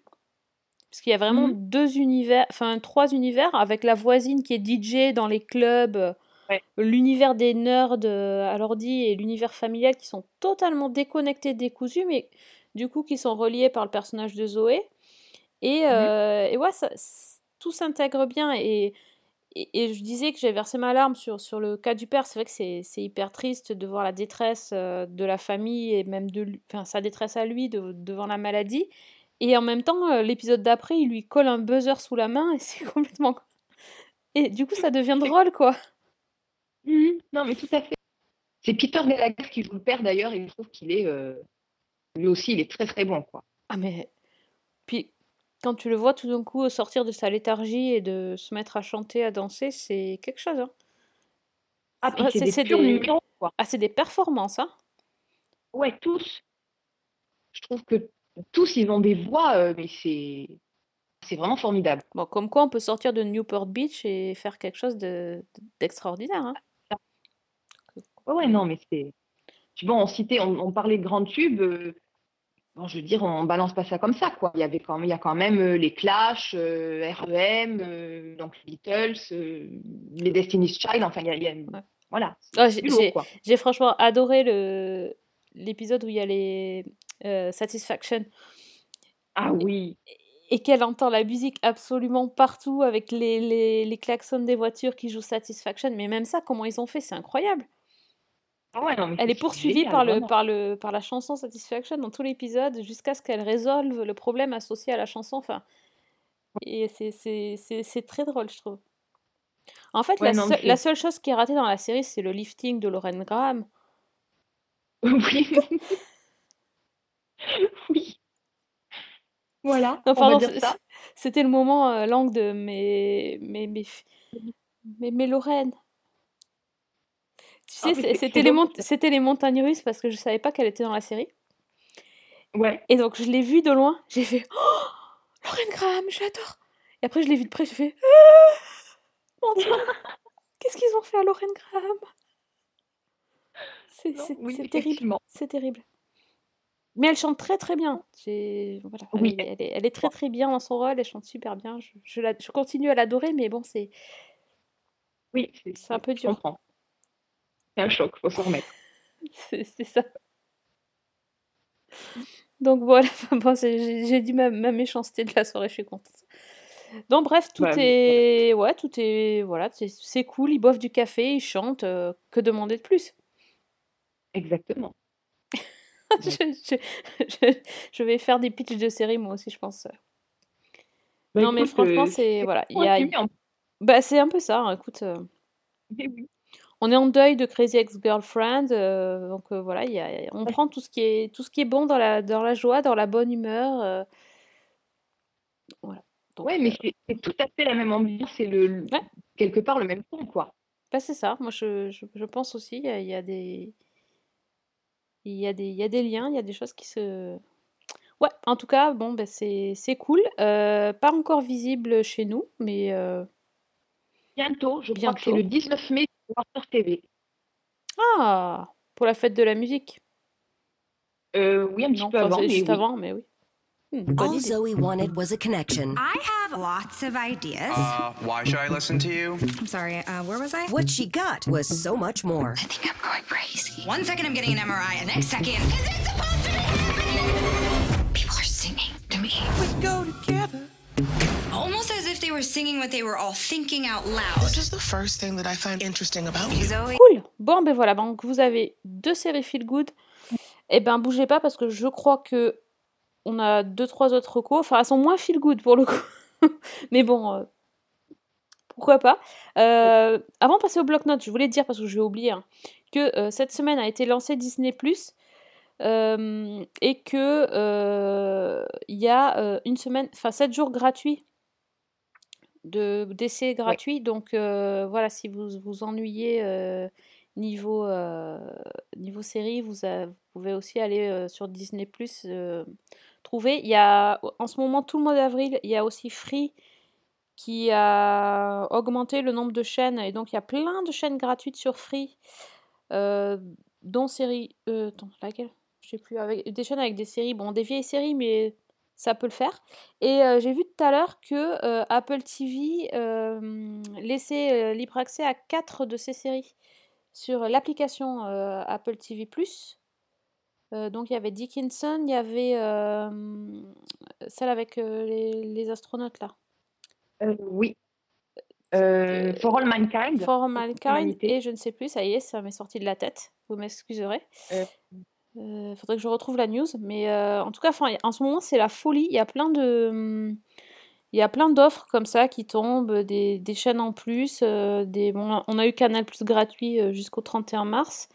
parce qu'il y a vraiment Mhm. deux univers, enfin trois univers avec la voisine qui est DJ dans les clubs, Ouais. l'univers des nerds euh, à l'ordi et l'univers familial qui sont totalement déconnectés, décousus, mais du coup, qui sont reliés par le personnage de Zoé. Et, Mhm. euh, et ouais, ça, tout s'intègre bien. Et, et, et je disais que j'ai versé ma larme sur, sur le cas du père. C'est vrai que c'est hyper triste de voir la détresse euh, de la famille et même de enfin, sa détresse à lui de- devant la maladie. Et en même temps, euh, l'épisode d'après, il lui colle un buzzer sous la main et c'est complètement. Et du coup, ça devient drôle, quoi. Mhm. Non, mais tout à fait. C'est Peter Gallagher qui joue le père d'ailleurs, et je trouve qu'il est, euh, lui aussi, il est très très bon, quoi. Ah, mais. Puis, quand tu le vois tout d'un coup sortir de sa léthargie et de se mettre à chanter, à danser, c'est quelque chose, hein. Ah, c'est des c'est purs des- numéros, quoi. Ah, c'est des performances, hein. Ouais, tous. Je trouve que tous, ils ont des voix, euh, mais c'est c'est vraiment formidable. Bon, comme quoi on peut sortir de Newport Beach et faire quelque chose de- d'extraordinaire, hein. Ouais, ouais, non, mais c'est. Tu vois, on citait, on, on parlait de grands tubes. euh, bon, je veux dire, on balance pas ça comme ça, quoi. Il y avait quand même, il y a quand même euh, les Clash, euh, R.E.M., euh, donc les Beatles, les Destiny's Child. Enfin, il y a, il y a- Ouais. voilà, Ah, j'ai- franchement adoré le l'épisode où il y a les Satisfaction Ah oui. et qu'elle entend la musique absolument partout avec les, les, les klaxons des voitures qui jouent Satisfaction. Mais même ça, comment ils ont fait, c'est incroyable. Ah ouais, non, mais Elle est poursuivie par, le, par, le, par la chanson Satisfaction dans tout l'épisode jusqu'à ce qu'elle résolve le problème associé à la chanson. Enfin, et c'est- très drôle, je trouve. En fait, Ouais, la, non, seule- la c'est- seule chose qui est ratée dans la série, c'est le lifting de Lauren Graham. Oui. oui. Voilà, c'était le moment euh, langue de mais, mais, mais, mais Lorraine. Tu Ah, sais, c'était les, mont- montagnes russes parce que je savais pas qu'elle était dans la série. Ouais. Et donc, je l'ai vue de loin. J'ai fait Oh, Lorraine Graham, je l'adore. Et après, je l'ai vue de près. J'ai fait Ah, Mon Dieu, qu'est-ce qu'ils ont fait à Lorraine Graham? C'est oui, terrible. C'est terrible. Mais elle chante très très bien. Voilà, Oui, est, elle est- elle est très très bien dans son rôle. Elle chante super bien. Je, je la- je continue à l'adorer, mais bon, c'est Oui, c'est un peu je dur. comprends. C'est un choc, faut se remettre. C'est ça. Donc voilà, bon, j'ai dit ma, ma méchanceté de la soirée, je suis contente. Donc bref, tout Bah, est... Ouais, tout est... Voilà, c'est cool, ils boivent du café, ils chantent, euh, que demander de plus? Exactement. je, je- je- je vais faire des pitchs de série moi aussi, je pense. Bah, Non mais écoute, franchement, euh, c'est... Voilà, il y a... Bah, c'est un peu ça, hein, écoute... euh, oui. On est en deuil de Crazy Ex-Girlfriend, euh, donc euh, voilà, il y a, on prend tout ce qui est, tout ce qui est bon dans la, dans la joie, dans la bonne humeur. euh, voilà. Donc, Ouais, mais c'est c'est tout à fait la même ambiance, c'est le, Ouais. quelque part le même ton, quoi. bah, c'est ça, moi je, je, je pense aussi, il y a, il y a des... Il y, a des, il y a des liens, il y a des choses qui se... Ouais, en tout cas, bon, bah, c'est cool. Euh, pas encore visible chez nous, mais... euh, Bientôt, je crois que c'est Bientôt. le 19 mai Warner TV. Ah, pour la fête de la musique. Euh, oui, un petit Non, peu enfin, avant, c'est mais juste oui. avant, mais oui. Hmm, bonne All idée. Zoe wanted was a connection. I have lots of ideas. Uh, why should I listen to you? I'm sorry, uh, where was I? What she got was so much more. I think I'm going crazy. One second I'm getting an MRI, and the next second. Is it supposed to be happening? People are singing to me. We go together. If they were singing what they were all thinking out loud. This is the first thing that I find interesting about you? Zoe. Cool. Bon, ben voilà, donc vous avez deux séries feel good. Eh ben, bougez pas parce que je crois que on a deux, trois autres recos. Enfin, elles sont moins feel good pour le coup. Mais bon, euh, pourquoi pas. Euh, avant de passer au bloc-notes, je voulais dire, parce que je vais oublier, hein, que euh, cette semaine a été lancé Disney Plus. et que euh, il y a euh, une semaine, enfin 7 jours gratuits de d'essais gratuits. Donc euh, voilà, si vous vous ennuyez euh, niveau, euh, niveau série, vous, a- vous pouvez aussi aller sur Disney Plus trouver. Il y a en ce moment tout le mois d'avril, il y a aussi Free qui a augmenté le nombre de chaînes et donc il y a plein de chaînes gratuites sur Free, dont série, euh, attends, laquelle? Je sais plus, avec des chaînes avec des séries, bon, des vieilles séries, mais ça peut le faire. Et euh, j'ai vu tout à l'heure que euh, Apple TV laissait euh, libre accès à quatre de ces séries sur l'application Apple TV+. Euh, donc il y avait Dickinson, il y avait celle avec les, les astronautes là. Oui. Euh, For All Mankind. For All Mankind et je ne sais plus, ça y est, ça m'est sorti de la tête. Vous m'excuserez. Euh, Il faudrait que je retrouve la news, mais euh, en tout cas, en ce moment c'est la folie. Il y a plein de, hum, il y a plein d'offres comme ça qui tombent, des, des chaînes en plus, euh, des, bon, on a eu Canal Plus gratuit euh, jusqu'au 31 mars.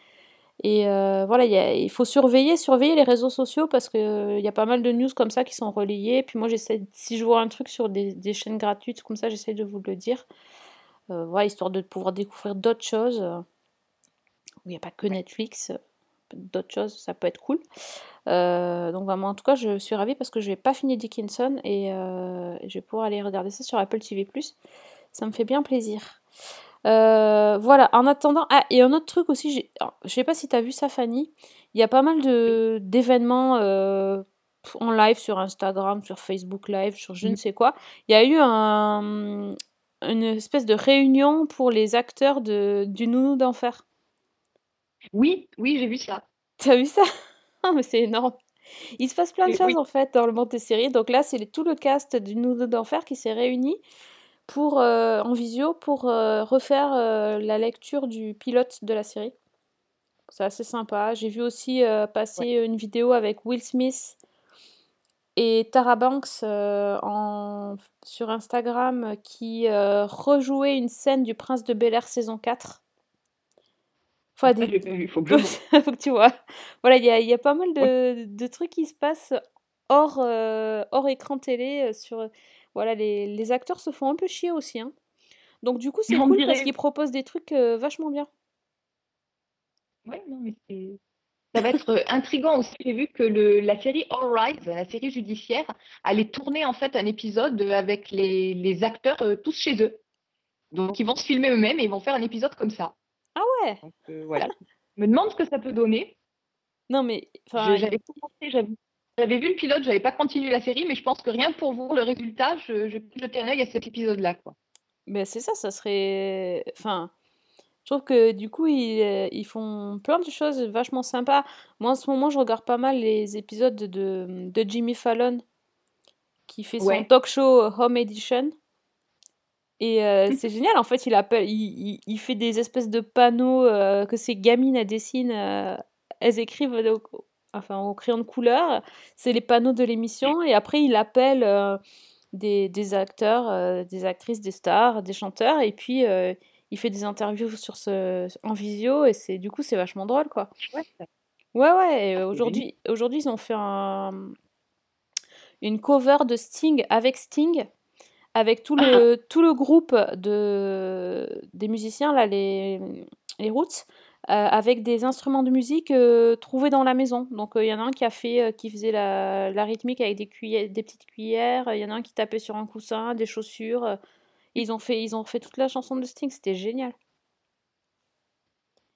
Et euh, voilà, il y a- il faut surveiller, surveiller les réseaux sociaux parce que euh, il y a pas mal de news comme ça qui sont relayées. Puis moi, j'essaie, si je vois un truc sur des, des chaînes gratuites comme ça, j'essaie de vous le dire. Euh, voilà, histoire de pouvoir découvrir d'autres choses. euh, il n'y a pas que Netflix, d'autres choses, ça peut être cool. Euh, donc vraiment, en tout cas, je suis ravie parce que je n'ai pas fini Dickinson et euh, je vais pouvoir aller regarder ça sur Apple TV+. Ça me fait bien plaisir. Euh, voilà, en attendant... Ah, et un autre truc aussi, alors, je sais pas si tu as vu ça, Fanny, il y a pas mal de d'événements en live sur Instagram, sur Facebook Live, sur je ne Mm. sais quoi. Il y a eu un, une espèce de réunion pour les acteurs de, du Nounou d'Enfer. Oui, oui, j'ai vu ça. T'as vu ça? Ah, mais c'est énorme. Il se passe plein de choses oui. en fait dans le monde des séries. Donc là, c'est tout le cast du Nouveau d'Enfer qui s'est réuni pour, euh, en visio pour euh, refaire euh, la lecture du pilote de la série. C'est assez sympa. J'ai vu aussi passer une vidéo avec Will Smith et Tara Banks en, sur Instagram qui rejouait une scène du Prince de Bel-Air saison 4. Enfin, des, vu, faut que je vois. faut que tu vois. Voilà, il y a, il y a pas mal de, de trucs qui se passent hors, euh, hors écran télé. euh, Sur, voilà, les, les acteurs se font un peu chier aussi. hein. Donc du coup, c'est cool parce dirait. qu'ils proposent des trucs euh, vachement bien. Ouais, non, mais c'est. Ça va être euh, intriguant aussi. J'ai vu que le, la série All Rise, la série judiciaire, allait tourner en fait un épisode avec les, les acteurs euh, tous chez eux. Donc ils vont se filmer eux-mêmes et ils vont faire un épisode comme ça. Ah ouais Donc euh, voilà. Je me demande ce que ça peut donner. Non mais, enfin, J'avais commencé, j'avais j'avais vu le pilote, j'avais pas continué la série, mais je pense que rien que pour voir le résultat, je, je jeter un œil à cet épisode-là, quoi. ben c'est ça, ça serait... Enfin, je trouve que du coup, ils, euh, ils font plein de choses vachement sympas. Moi, en ce moment, je regarde pas mal les épisodes de, de Jimmy Fallon qui fait son Ouais. talk show Home Edition. Et euh, c'est génial, en fait, il, appelle, il, il, il fait des espèces de panneaux euh, que ces gamines elles dessinent, euh, elles écrivent au, enfin, au crayon de couleur, c'est les panneaux de l'émission, et après il appelle des, des acteurs, des actrices, des stars, des chanteurs, et puis il fait des interviews sur ce, en visio, et c'est du coup c'est vachement drôle, quoi. Ouais, Ouais, c'est aujourd'hui, aujourd'hui ils ont fait un, une cover de Sting avec Sting, avec tout le, tout le groupe de, des musiciens, là, les, les Roots, euh, avec des instruments de musique euh, trouvés dans la maison. Donc il y en a un qui a fait, euh, qui faisait la, la rythmique avec des, cuillères, des petites cuillères, il y en a un qui tapait sur un coussin, des chaussures. euh, ils ont fait, ils ont fait toute la chanson de Sting, c'était génial.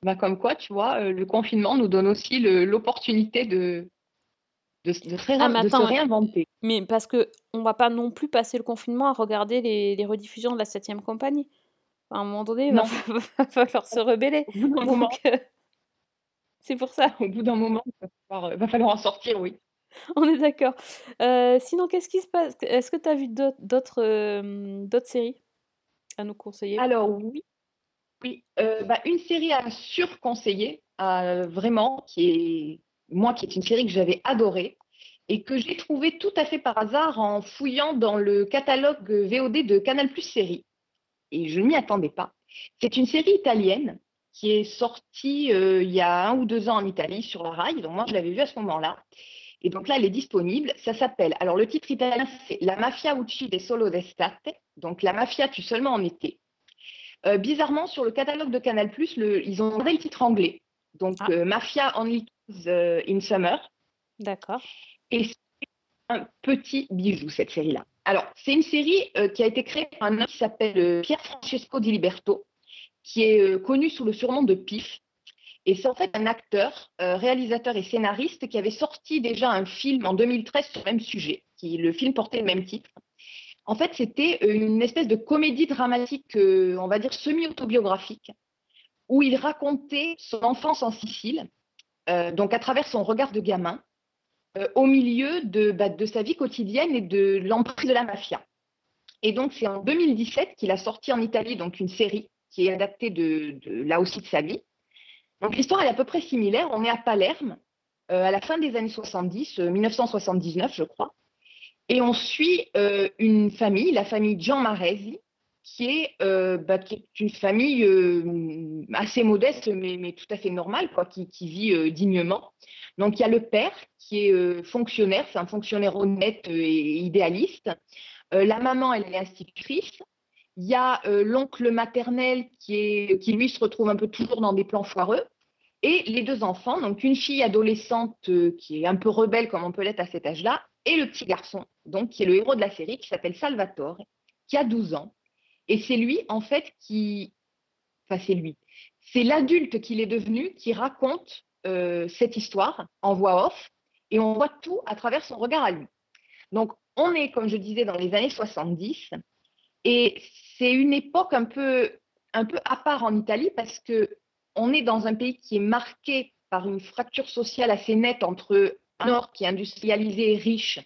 Bah, comme quoi, tu vois, euh, le confinement nous donne aussi l'opportunité de, de, se Ah, se réinventer. Mais parce que on va pas non plus passer le confinement à regarder les, les rediffusions de la 7ème compagnie. À un moment donné, il va, falloir se rebeller. au bout d'un moment, Donc, euh, c'est pour ça, au bout d'un moment, il va falloir, euh, va falloir en sortir, oui. on est d'accord. Euh, sinon, qu'est-ce qui se passe? Est-ce que tu as vu d'autres euh, séries à nous conseiller? Alors oui, oui, euh, bah, une série à surconseiller, vraiment, qui est moi, qui est une série que j'avais adorée et que j'ai trouvée tout à fait par hasard en fouillant dans le catalogue VOD de Canal Plus Séries. Et je ne m'y attendais pas. C'est une série italienne qui est sortie euh, il y a un ou deux ans en Italie sur la Rai. Donc moi, je l'avais vue à ce moment-là. Et donc là, elle est disponible. Ça s'appelle, alors le titre italien, c'est La mafia uccide solo d'estate. Donc la mafia tue seulement en été. Euh, bizarrement, sur le catalogue de Canal+, le, ils ont gardé le titre anglais. Donc Ah. euh, Mafia Only Kills, in Summer. D'accord. Et c'est un petit bijou, cette série-là. Alors, c'est une série euh, qui a été créée par un homme qui s'appelle euh, Pier Francesco Di Liberto, qui est euh, connu sous le surnom de Pif. Et c'est en fait un acteur, réalisateur et scénariste qui avait sorti déjà un film en 2013 sur le même sujet. Qui, le film portait le même titre. En fait, c'était une espèce de comédie dramatique, on va dire semi-autobiographique, où il racontait son enfance en Sicile donc à travers son regard de gamin, euh, au milieu de, bah, de sa vie quotidienne et de l'emprise de la mafia. Et donc c'est en 2017 qu'il a sorti en Italie donc une série qui est adaptée de, là aussi de sa vie. Donc l'histoire est à peu près similaire. On est à Palerme euh, à la fin des années 70, 1979 je crois, et on suit euh, une famille, la famille Gianmaresi, qui est, euh, bah, une famille euh, assez modeste, mais, tout à fait normale, quoi, qui, vit euh, dignement. Donc il y a le père qui est euh, fonctionnaire, c'est un fonctionnaire honnête et idéaliste. Euh, la maman, elle est institutrice. Il y a euh, l'oncle maternel qui, est, qui, lui, se retrouve un peu toujours dans des plans foireux. Et les deux enfants, donc une fille adolescente euh, qui est un peu rebelle comme on peut l'être à cet âge-là, et le petit garçon, donc qui est le héros de la série, qui s'appelle Salvatore, qui a 12 ans. Et c'est lui, en fait, qui... Enfin, c'est lui. C'est l'adulte qu'il est devenu qui raconte euh, cette histoire en voix off, et on voit tout à travers son regard à lui. Donc, on est, comme je disais, dans les années 70, et c'est une époque un peu, un peu à part en Italie, parce que on est dans un pays qui est marqué par une fracture sociale assez nette entre un nord qui est industrialisé et riche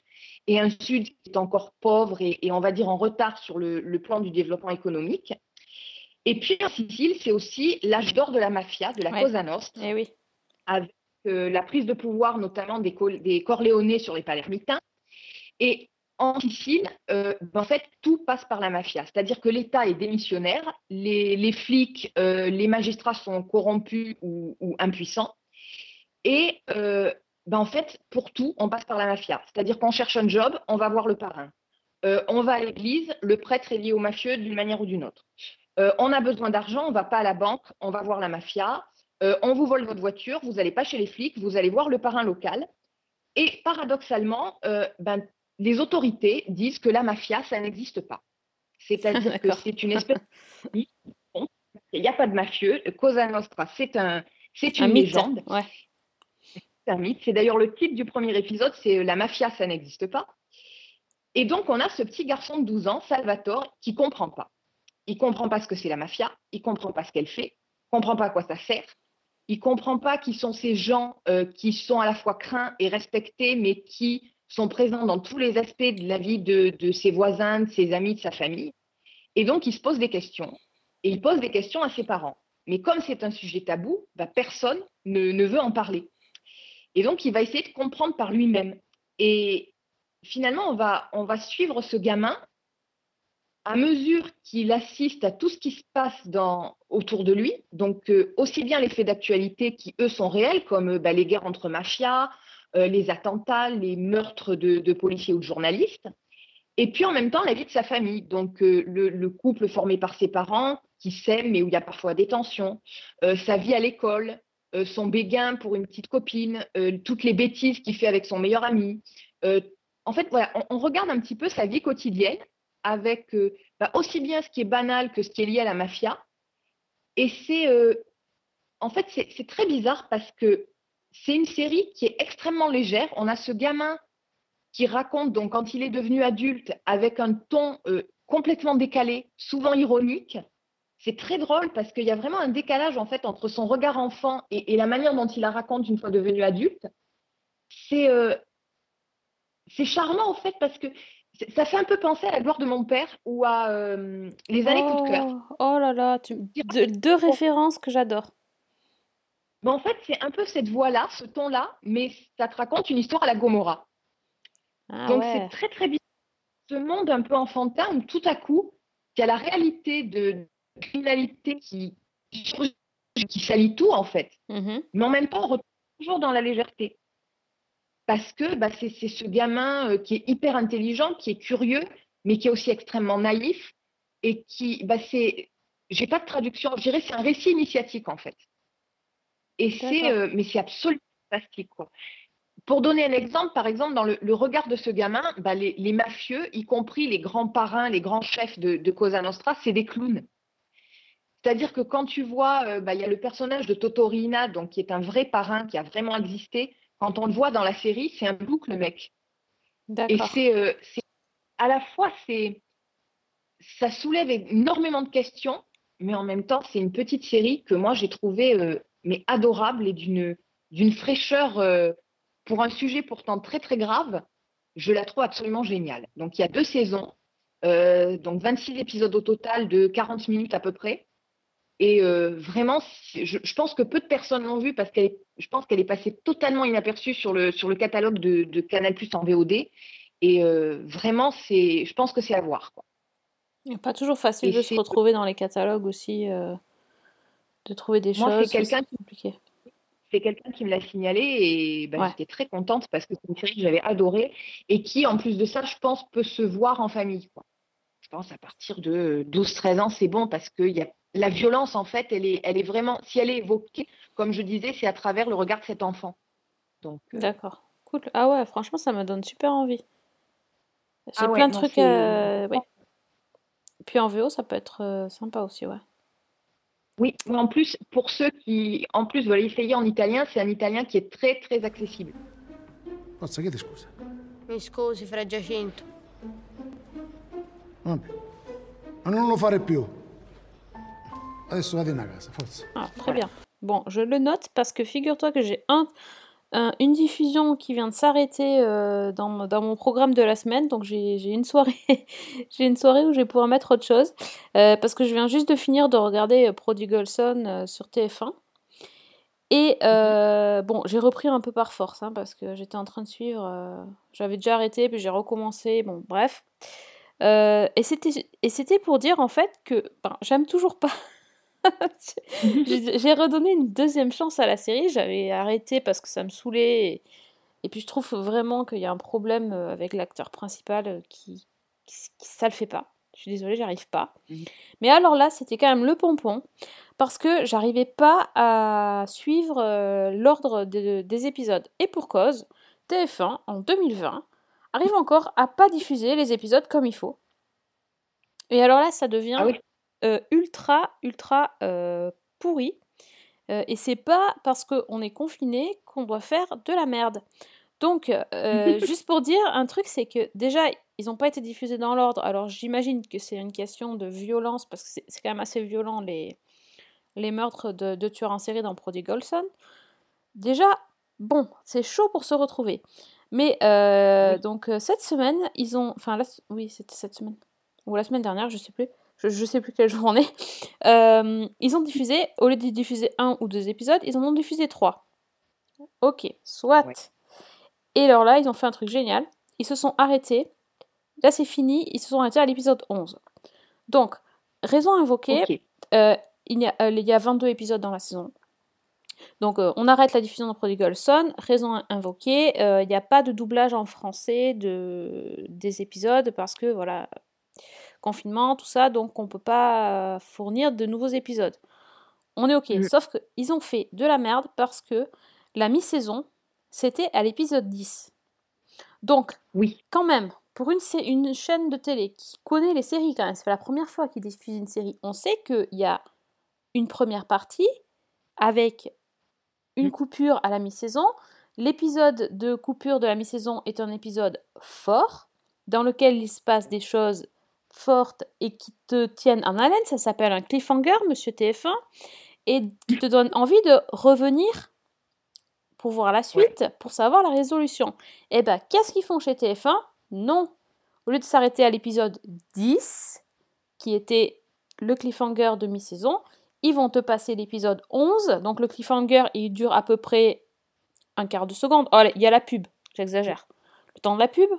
et un sud qui est encore pauvre et, et on va dire en retard sur le, le, plan du développement économique. Et puis en Sicile, c'est aussi l'âge d'or de la mafia, de la Ouais. Cosa Nostra, Eh oui. Avec euh, la prise de pouvoir notamment des, des Corléonais sur les Palermitains. Et en Sicile, euh, ben, en fait, tout passe par la mafia. C'est-à-dire que l'État est démissionnaire, les, flics, euh, les magistrats sont corrompus ou, impuissants. Et ben, en fait, pour tout, on passe par la mafia. C'est-à-dire qu'on cherche un job, on va voir le parrain. On va à l'église, le prêtre est lié au mafieux d'une manière ou d'une autre. On a besoin d'argent, on va pas à la banque, on va voir la mafia. Euh, on vous vole votre voiture, vous n'allez pas chez les flics, vous allez voir le parrain local. Et paradoxalement, euh, ben, les autorités disent que la mafia, ça n'existe pas. C'est-à-dire que c'est une espèce de... Il n'y a pas de mafieux. Cosa Nostra, c'est un, c'est une Un mythe. légende. Ouais. C'est un mythe. C'est d'ailleurs le titre du premier épisode, c'est euh, La mafia, ça n'existe pas. Et donc, on a ce petit garçon de 12 ans, Salvatore, qui comprend pas. Il comprend pas ce que c'est la mafia, il comprend pas ce qu'elle fait, il comprend pas à quoi ça sert, il comprend pas qui sont ces gens euh, qui sont à la fois craints et respectés, mais qui sont présents dans tous les aspects de la vie de, ses voisins, de ses amis, de sa famille. Et donc, il se pose des questions. Et il pose des questions à ses parents. Mais comme c'est un sujet tabou, bah, personne ne, veut en parler. Et donc, il va essayer de comprendre par lui-même. Et finalement, on va suivre ce gamin à mesure qu'il assiste à tout ce qui se passe dans, autour de lui. Donc, euh, aussi bien les faits d'actualité qui, eux, sont réels, comme euh, bah, les guerres entre mafias, euh, les attentats, les meurtres de, de policiers ou de journalistes. Et puis en même temps, la vie de sa famille. Donc euh, le, le couple formé par ses parents qui s'aiment mais où il y a parfois des tensions, euh, sa vie à l'école, son béguin pour une petite copine, toutes les bêtises qu'il fait avec son meilleur ami. En fait, voilà, on, on regarde un petit peu sa vie quotidienne avec euh, bah, aussi bien ce qui est banal que ce qui est lié à la mafia. Et c'est euh, en fait c'est très bizarre parce que c'est une série qui est extrêmement légère. On a ce gamin qui raconte donc quand il est devenu adulte avec un ton euh, complètement décalé, souvent ironique. C'est très drôle parce qu'il y a vraiment un décalage en fait entre son regard enfant et, la manière dont il la raconte une fois devenu adulte. C'est c'est charmant en fait parce que ça fait un peu penser à la gloire de mon père ou à euh, les années coup de cœur. Oh, oh là là, tu... deux, deux références que j'adore. En fait, c'est un peu cette voix-là, ce ton-là, mais ça te raconte une histoire à la Gomorra. Ah Donc ouais. c'est très très bizarre. Ce monde un peu enfantin où tout à coup, il y a la réalité de criminalité qui, qui salit tout en fait. Mhm. Mais en même temps, on retrouve toujours dans la légèreté. Parce que bah, c'est ce gamin euh, qui est hyper intelligent, qui est curieux, mais qui est aussi extrêmement naïf et qui, bah, c'est, j'ai pas de traduction, je dirais c'est un récit initiatique en fait. Et c'est, euh, mais c'est absolument fantastique quoi. Pour donner un exemple, par exemple, dans le, le regard de ce gamin, bah, les, les mafieux, y compris les grands parrains, les grands chefs de, de Cosa Nostra, c'est des clowns. C'est-à-dire que quand tu vois, euh, bah, il y a le personnage de Totorina, donc qui est un vrai parrain qui a vraiment existé. Quand on le voit dans la série, c'est un bouc le mec. Et c'est, euh, c'est- à la fois, c'est, ça soulève énormément de questions, mais en même temps, c'est une petite série que moi j'ai trouvée euh, mais adorable et d'une d'une fraîcheur euh, pour un sujet pourtant très très grave. Je la trouve absolument géniale. Donc il y a deux saisons, donc 26 épisodes au total de 40 minutes à peu près. Et vraiment, je, je pense que peu de personnes l'ont vue parce qu'elle est, je pense qu'elle est passée totalement inaperçue sur le, sur le catalogue de, de Canal Plus en VOD. Et euh, vraiment, c'est, je pense que c'est à voir. quoi. Il n'est pas toujours facile Et de se retrouver dans les catalogues aussi, euh, de trouver des Moi, c'est choses. quelqu'un c'est qui- compliqué. C'est quelqu'un qui me l'a signalé et ben, Ouais. j'étais très contente parce que c'est une série que j'avais adorée et qui, en plus de ça, je pense, peut se voir en famille. quoi. Je pense à partir de 12-13 ans, c'est bon parce que y a... la violence, en fait, elle est, elle est vraiment, si elle est évoquée, comme je disais, c'est à travers le regard de cet enfant. Donc, euh, D'accord. Cool. Ah ouais, franchement, ça me donne super envie. J'ai Ah ouais, plein de non, trucs à... oui. Puis en VO, ça peut être euh, sympa aussi, ouais. oui, mais en plus, pour ceux qui, en plus, veulent essayer en italien, c'est un italien qui est très, très accessible. Forza, chiedi scusa. Mi scusi, Fra Giacinto. Vabbè. Ma non lo fare più. Adesso vado in casa, forza. Ah, très bien. Bon, je le note parce que figure-toi que j'ai un, un- une diffusion qui vient de s'arrêter euh, dans, mon- dans mon programme de la semaine. Donc j'ai j'ai une soirée, j'ai une soirée où je vais pouvoir mettre autre chose euh, parce que je viens juste de finir de regarder euh, Prodigal Son sur TF1. Et euh, bon, j'ai repris un peu par force hein, parce que j'étais en train de suivre. euh, J'avais déjà arrêté puis j'ai recommencé. Bon, bref. Euh, et c'était et c'était pour dire en fait que ben, j'aime toujours pas. J'ai redonné une deuxième chance à la série. J'avais arrêté parce que ça me saoulait. Et, et puis je trouve vraiment qu'il y a un problème euh, avec l'acteur principal euh, qui, qui, qui- ça le fait pas. Je suis désolée, j'arrive pas. Mhm. Mais alors là, c'était quand même le pompon parce que j'arrivais pas à suivre euh, l'ordre de- des épisodes. Et pour cause, TF1 en 2020 arrive encore à pas diffuser les épisodes comme il faut. Et alors là, ça devient Ah oui. Euh, ultra, ultra euh, pourri. Euh, et c'est pas parce qu'on est confiné qu'on doit faire de la merde. Donc, juste pour dire un truc, c'est que déjà, ils n'ont pas été diffusés dans l'ordre. Alors, j'imagine que c'est une question de violence, parce que c'est quand même assez violent les, les meurtres de, de tueurs en série dans Prodigal Son. Déjà, bon, c'est chaud pour se retrouver. Mais donc, cette semaine, ils ont. Enfin, oui, c'était cette semaine. Ou la semaine dernière, je sais plus. Je, je sais plus quel jour on est. Euh, ils ont diffusé, au lieu de diffuser un ou deux épisodes, ils en ont diffusé trois. Ok, soit. Ouais. Et alors là, ils ont fait un truc génial. Ils se sont arrêtés. Là, c'est fini. Ils se sont arrêtés à l'épisode 11. Donc, raison invoquée, euh, il, y a, euh, il y a 22 épisodes dans la saison. Donc, euh, on arrête la diffusion de Prodigal Son. Raison invoquée, il n'y a pas de doublage en français de, des épisodes parce que, voilà, confinement, tout ça, donc on ne peut pas euh, fournir de nouveaux épisodes. On est ok, Mm. sauf qu'ils ont fait de la merde parce que la mi-saison, c'était à l'épisode 10. Donc, Oui. quand même, pour une, chaîne de télé qui connaît les séries quand même, c'est la première fois qu'ils diffusent une série, on sait qu'il y a une première partie avec une Mm. coupure à la mi-saison. L'épisode de coupure de la mi-saison est un épisode fort, dans lequel il se passe des choses fortes et qui te tiennent en haleine. Ça s'appelle un cliffhanger, monsieur TF1, et qui te donne envie de revenir pour voir la suite, pour savoir la résolution. Et ben, qu'est-ce qu'ils font chez TF1 Non. Au lieu de s'arrêter à l'épisode 10, qui était le cliffhanger de mi-saison, ils vont te passer l'épisode 11. Donc le cliffhanger, il dure à peu près un quart de seconde. Oh, il y a la pub, j'exagère. Le temps de la pub.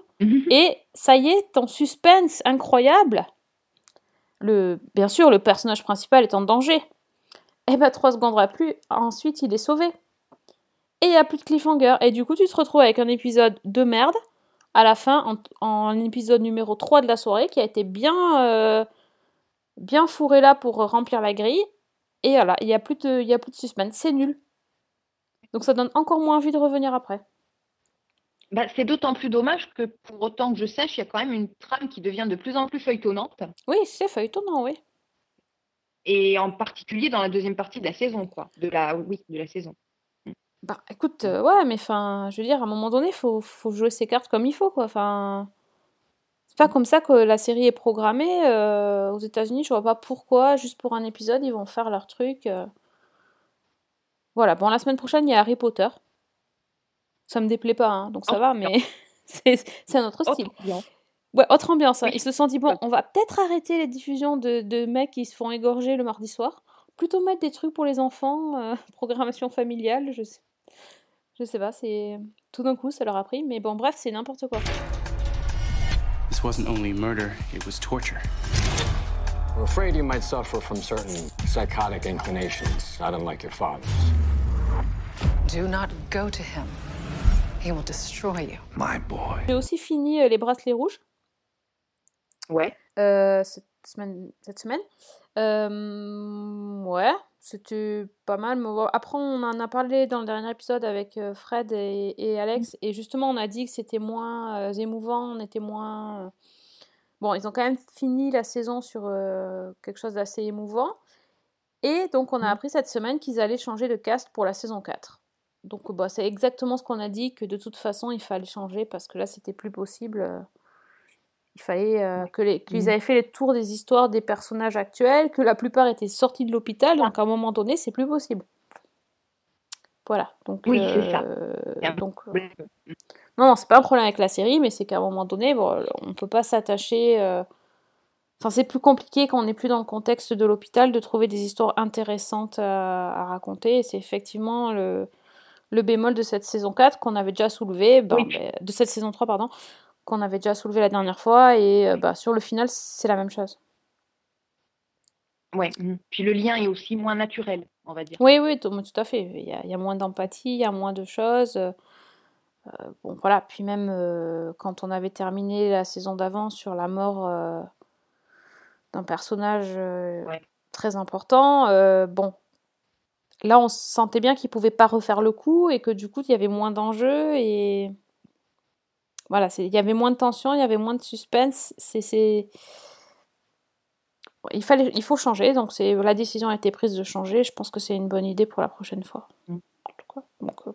Et ça y est, ton suspense incroyable. Le, bien sûr, le personnage principal est en danger. Et ben trois secondes après, ensuite il est sauvé. Et il n'y a plus de cliffhanger. Et du coup, tu te retrouves avec un épisode de merde à la fin, en, en épisode numéro 3 de la soirée, qui a été bien, euh, bien fourré là pour remplir la grille. Et voilà, il n'y a, plus de- il y a plus de suspense. C'est nul. Donc ça donne encore moins envie de revenir après. Bah, c'est d'autant plus dommage que pour autant que je sache, il y a quand même une trame qui devient de plus en plus feuilletonnante, Oui, c'est feuilletonnant, oui. et en particulier dans la deuxième partie de la saison, quoi. De la, oui, de la saison. Bah écoute, euh, ouais, mais enfin, je veux dire, à un moment donné, faut, faut jouer ses cartes comme il faut, quoi. Enfin, c'est pas comme ça que la série est programmée. euh, aux États-Unis, je vois pas pourquoi, juste pour un épisode, ils vont faire leur truc. euh. Voilà, bon, la semaine prochaine, il y a Harry Potter. Ça me déplaît pas, hein, donc ça Oh, va, bien. mais c'est un autre Autre style. ambiance. Ouais, autre ambiance. hein. Oui. Ils se sont dit, bon, on va peut-être arrêter les diffusions de, de mecs qui se font égorger le mardi soir. Plutôt mettre des trucs pour les enfants, euh, programmation familiale, je sais, je sais pas, c'est... Tout d'un coup, ça leur a pris, mais bon, bref, c'est n'importe quoi. This wasn't only murder, it was torture. We're afraid you might suffer from certain psychotic inclinations, not unlike your father's. Do not go to him. He will destroy you. My boy. J'ai aussi fini euh, les bracelets rouges. Ouais. euh, cette semaine. Cette semaine. Euh, ouais, c'était pas mal. mais bon, Après, on en a parlé dans le dernier épisode avec euh, Fred et, et Alex, et justement, on a dit que c'était moins euh, émouvant, on était moins. Bon, ils ont quand même fini la saison sur euh, quelque chose d'assez émouvant. Et donc, on a appris cette semaine qu'ils allaient changer de cast pour la saison 4. Donc, bah, c'est exactement ce qu'on a dit, que de toute façon, il fallait changer parce que là, c'était plus possible. euh, il fallait euh, que les, qu'ils Mhm. avaient fait le tour des histoires des personnages actuels, que la plupart étaient sortis de l'hôpital, donc à un moment donné, c'est plus possible. Voilà. Donc, Oui, c'est ça. euh, donc, euh, problème. non, non, c'est pas un problème avec la série, mais c'est qu'à un moment donné, bon, on peut pas s'attacher. Enfin, c'est plus compliqué quand on n'est plus dans le contexte de l'hôpital de trouver des histoires intéressantes à, à raconter. Et c'est effectivement le, le bémol de cette saison 4 qu'on avait déjà soulevé, ben, Oui. ben, de cette saison 3, pardon, qu'on avait déjà soulevé la dernière fois. Et euh, bah, sur le final, c'est la même chose. Ouais. mhm. Puis le lien est aussi moins naturel, on va dire. Oui, oui, tout, tout à fait. Il y a, il y a moins d'empathie, il y a moins de choses. euh, euh, bon, voilà. Puis même euh, quand on avait terminé la saison d'avant sur la mort euh, d'un personnage euh, Ouais. très important, euh, bon, là on sentait bien qu'il pouvait pas refaire le coup et que du coup il y avait moins d'enjeux et voilà, il y avait moins de tension, il y avait moins de suspense. C'est. Il fallait, il faut changer, donc c'est la décision a été prise de changer. Je pense que c'est une bonne idée pour la prochaine fois. Mm. Donc, euh,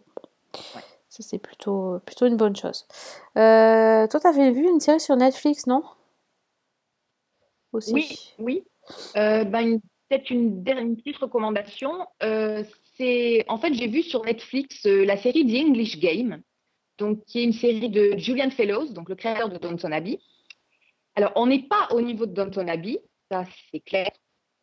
ça c'est plutôt, plutôt une bonne chose. Euh, toi, t'avais vu une série sur Netflix, non? Aussi. Oui, oui. Euh, une- peut-être une, der- une petite recommandation. Euh, c'est en fait j'ai vu sur Netflix euh, la série The English Game, donc qui est une série de Julian Fellows, donc le créateur de Downton Abbey. Alors on n'est pas au niveau de Downton Abbey, ça c'est clair.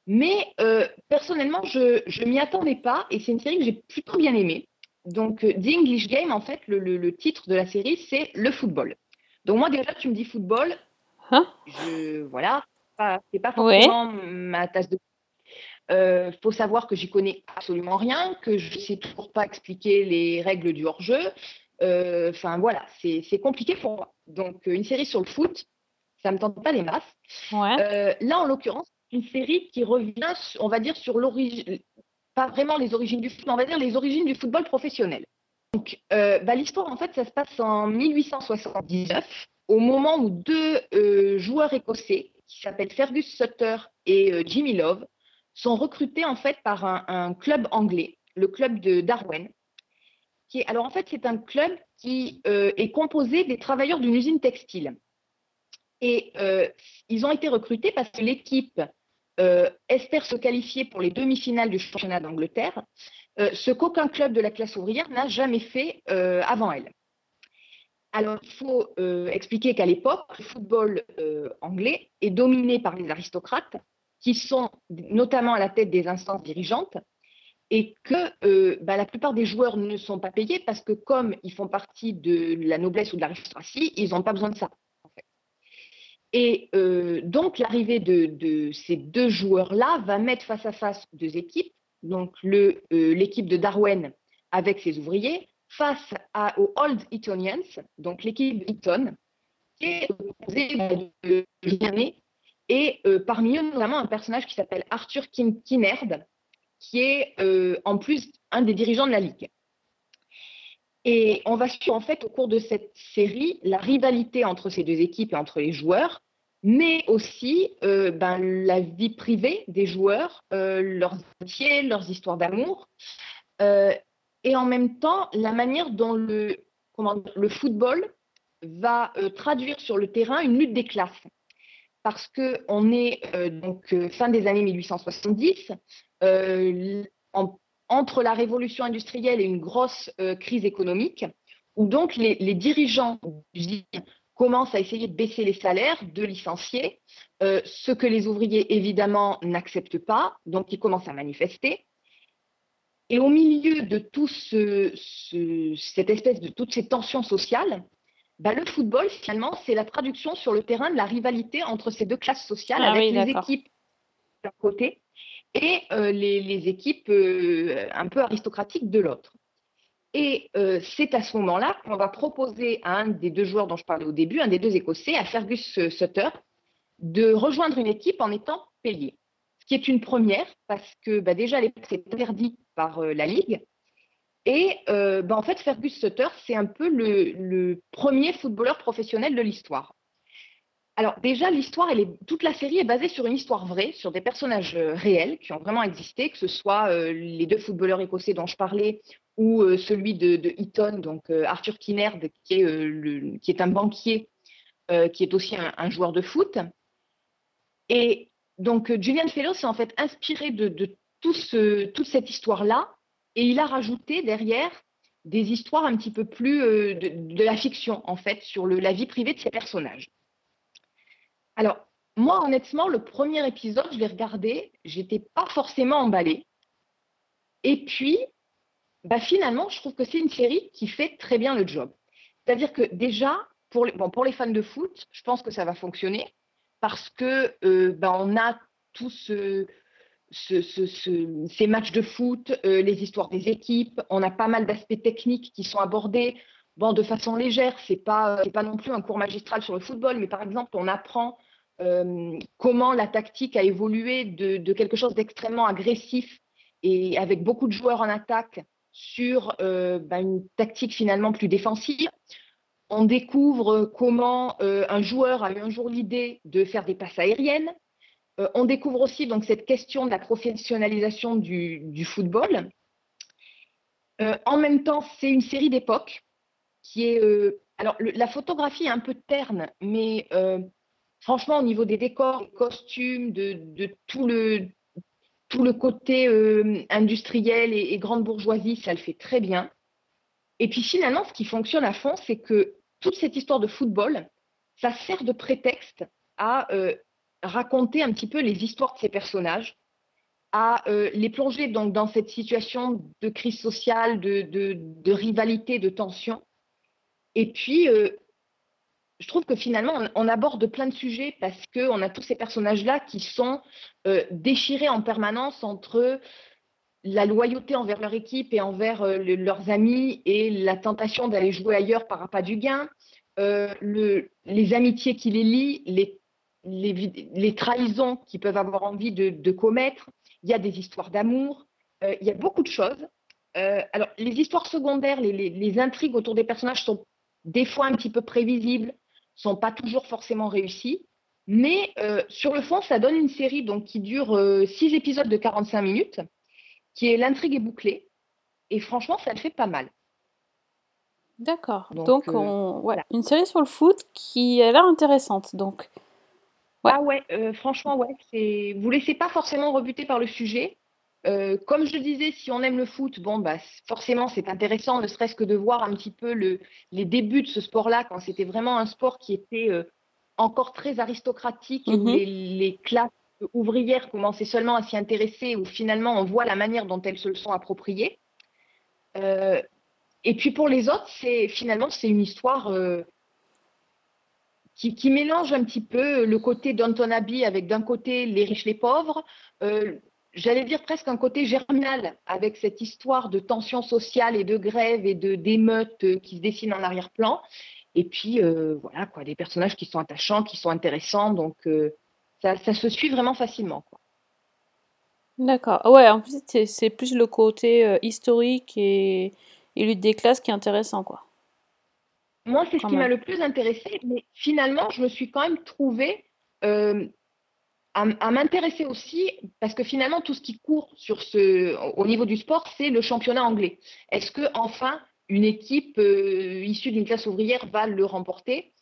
Mais euh, personnellement, je je m'y attendais pas et c'est une série que j'ai plutôt bien aimée. Donc The English Game, en fait, le, le- le titre de la série, c'est le football. Donc moi déjà, tu me dis football, Hein? je voilà, c'est pas Ouais. forcément ma tasse de euh, faut savoir que j'y connais absolument rien, que je sais toujours pas expliquer les règles du hors-jeu. Euh, Enfin voilà, c'est compliqué pour moi. Donc euh, une série sur le foot, ça me tente pas des masses. Ouais. Euh, là en l'occurrence, une série qui revient, on va dire sur l'origine, pas vraiment les origines du foot, mais on va dire les origines du football professionnel. Donc bah, l'histoire en fait, ça se passe en 1879, au moment où deux joueurs écossais qui s'appellent Fergus Sutter et Jimmy Love sont recrutés en fait par un, club anglais, le club de Darwen. Qui alors en fait, c'est un club qui euh, est composé des travailleurs d'une usine textile. Et euh, ils ont été recrutés parce que l'équipe euh, espère se qualifier pour les demi-finales du championnat d'Angleterre, ce qu'aucun club de la classe ouvrière n'a jamais fait avant elle. Alors, il faut expliquer qu'à l'époque, le football anglais est dominé par les aristocrates, qui sont notamment à la tête des instances dirigeantes, et que euh, bah, la plupart des joueurs ne sont pas payés parce que comme ils font partie de la noblesse ou de l'aristocratie, ils n'ont pas besoin de ça. Et euh, donc l'arrivée de, ces deux joueurs-là va mettre face à face deux équipes, donc euh, l'équipe de Darwen avec ses ouvriers, face aux Old Etonians, donc l'équipe Eton, qui est composée de Guyanais, et euh, parmi eux notamment un personnage qui s'appelle Arthur Kin- Kinnaird, qui est euh, en plus un des dirigeants de la Ligue. Et on va suivre en fait au cours de cette série la rivalité entre ces deux équipes et entre les joueurs, mais aussi euh, ben, la vie privée des joueurs, leurs amitiés, leurs histoires d'amour, et en même temps la manière dont le, comment, le football va traduire sur le terrain une lutte des classes. Parce qu'on est euh, donc euh, fin des années 1870, euh, en, entre la révolution industrielle et une grosse crise économique, où donc les, dirigeants commencent à essayer de baisser les salaires, de licencier, ce que les ouvriers évidemment n'acceptent pas, donc ils commencent à manifester. Et au milieu de tout ce, ce- cette espèce de toutes ces tensions sociales, bah, le football, finalement, c'est la traduction sur le terrain de la rivalité entre ces deux classes sociales, Ah avec oui, les équipes d'un côté et euh, les, les équipes euh, un peu aristocratiques de l'autre. Et euh, c'est à ce moment-là qu'on va proposer à un des deux joueurs dont je parlais au début, un des deux Écossais, à Fergus Sutter, de rejoindre une équipe en étant payé. Ce qui est une première, parce que bah, déjà, à l'époque, c'est interdit par la Ligue. Et euh, bah, en fait, Fergus Sutter, c'est un peu le, premier footballeur professionnel de l'histoire. Alors déjà, l'histoire, toute la série est basée sur une histoire vraie, sur des personnages euh, réels qui ont vraiment existé, que ce soit euh, les deux footballeurs écossais dont je parlais ou celui de, de Eton, donc Arthur Kinnaird, qui est, un banquier, qui est aussi un, joueur de foot. Et donc Julian Fellows s'est en fait inspiré de, toute cette histoire-là, et il a rajouté derrière des histoires un petit peu plus euh, de, la fiction, en fait, sur la vie privée de ces personnages. Alors, moi, honnêtement, le premier épisode, je l'ai regardé, j'étais pas forcément emballée. Et puis, bah, finalement, je trouve que c'est une série qui fait très bien le job. C'est-à-dire que déjà, pour les, fans de foot, je pense que ça va fonctionner parce que euh, bah, on a tout ce, ce- ce- ce- ces matchs de foot, euh, les histoires des équipes, on a pas mal d'aspects techniques qui sont abordés. Bon, de façon légère, c'est pas c'est pas non plus un cours magistral sur le football, mais par exemple, on apprend euh, comment la tactique a évolué de, quelque chose d'extrêmement agressif et avec beaucoup de joueurs en attaque sur euh, bah, une tactique finalement plus défensive. On découvre comment euh, un joueur a eu un jour l'idée de faire des passes aériennes. Euh, on découvre aussi donc cette question de la professionnalisation du, football. Euh, en même temps, c'est une série d'époque qui est. euh, alors, la photographie est un peu terne, mais franchement, au niveau des décors, des costumes, de, tout, le, tout le côté industriel et, et grande bourgeoisie, ça le fait très bien. Et puis finalement, ce qui fonctionne à fond, c'est que toute cette histoire de football, ça sert de prétexte à raconter un petit peu les histoires de ces personnages, à euh, les plonger donc dans cette situation de crise sociale, de, rivalité, de tension. Et puis, euh, je trouve que finalement, on, aborde plein de sujets parce qu'on a tous ces personnages-là qui sont euh, déchirés en permanence entre la loyauté envers leur équipe et envers le- leurs amis et la tentation d'aller jouer ailleurs par appât du gain, le- les amitiés qui les lient, les, les, trahisons qu'ils peuvent avoir envie de, de commettre. Il y a des histoires d'amour, euh, il y a beaucoup de choses. Euh, alors, les histoires secondaires, les, les- les intrigues autour des personnages sont des fois un petit peu prévisibles, sont pas toujours forcément réussies. Mais euh, sur le fond, ça donne une série donc, qui dure euh, six épisodes de 45 minutes, qui est l'intrigue est bouclée. Et franchement, ça le fait pas mal. D'accord. Donc, Donc, on... ouais, une série sur le foot qui a l'air intéressante. Donc, Ouais. Ah ouais, euh, franchement, ouais, c'est. Vous laissez pas forcément rebuter par le sujet. Euh, comme je disais, si on aime le foot, bon, bah, forcément, c'est intéressant, ne serait-ce que de voir un petit peu le, les débuts de ce sport-là, quand c'était vraiment un sport qui était euh, encore très aristocratique et où Mhm. les, les classes ouvrières commençaient seulement à s'y intéresser, où finalement on voit la manière dont elles se le sont appropriées. Euh, et puis pour les autres, c'est finalement c'est une histoire qui, mélange un petit peu le côté d'Anton Abbey avec d'un côté les riches, les pauvres, euh, j'allais dire presque un côté germinal avec cette histoire de tension sociale et de grève et de d'émeutes euh, qui se dessinent en arrière-plan. Et puis euh, voilà quoi, des personnages qui sont attachants, qui sont intéressants, donc ça, ça se suit vraiment facilement. D'accord. Ouais, en plus, c'est plus le côté historique et, et lutte des classes qui est intéressant, quoi. Moi, c'est ce qui m'a le plus intéressé, mais finalement, je me suis quand même trouvée euh, à, m'intéresser aussi, parce que finalement, tout ce qui court sur ce, au niveau du sport, c'est le championnat anglais. Est-ce que enfin une équipe euh, issue d'une classe ouvrière va le remporter?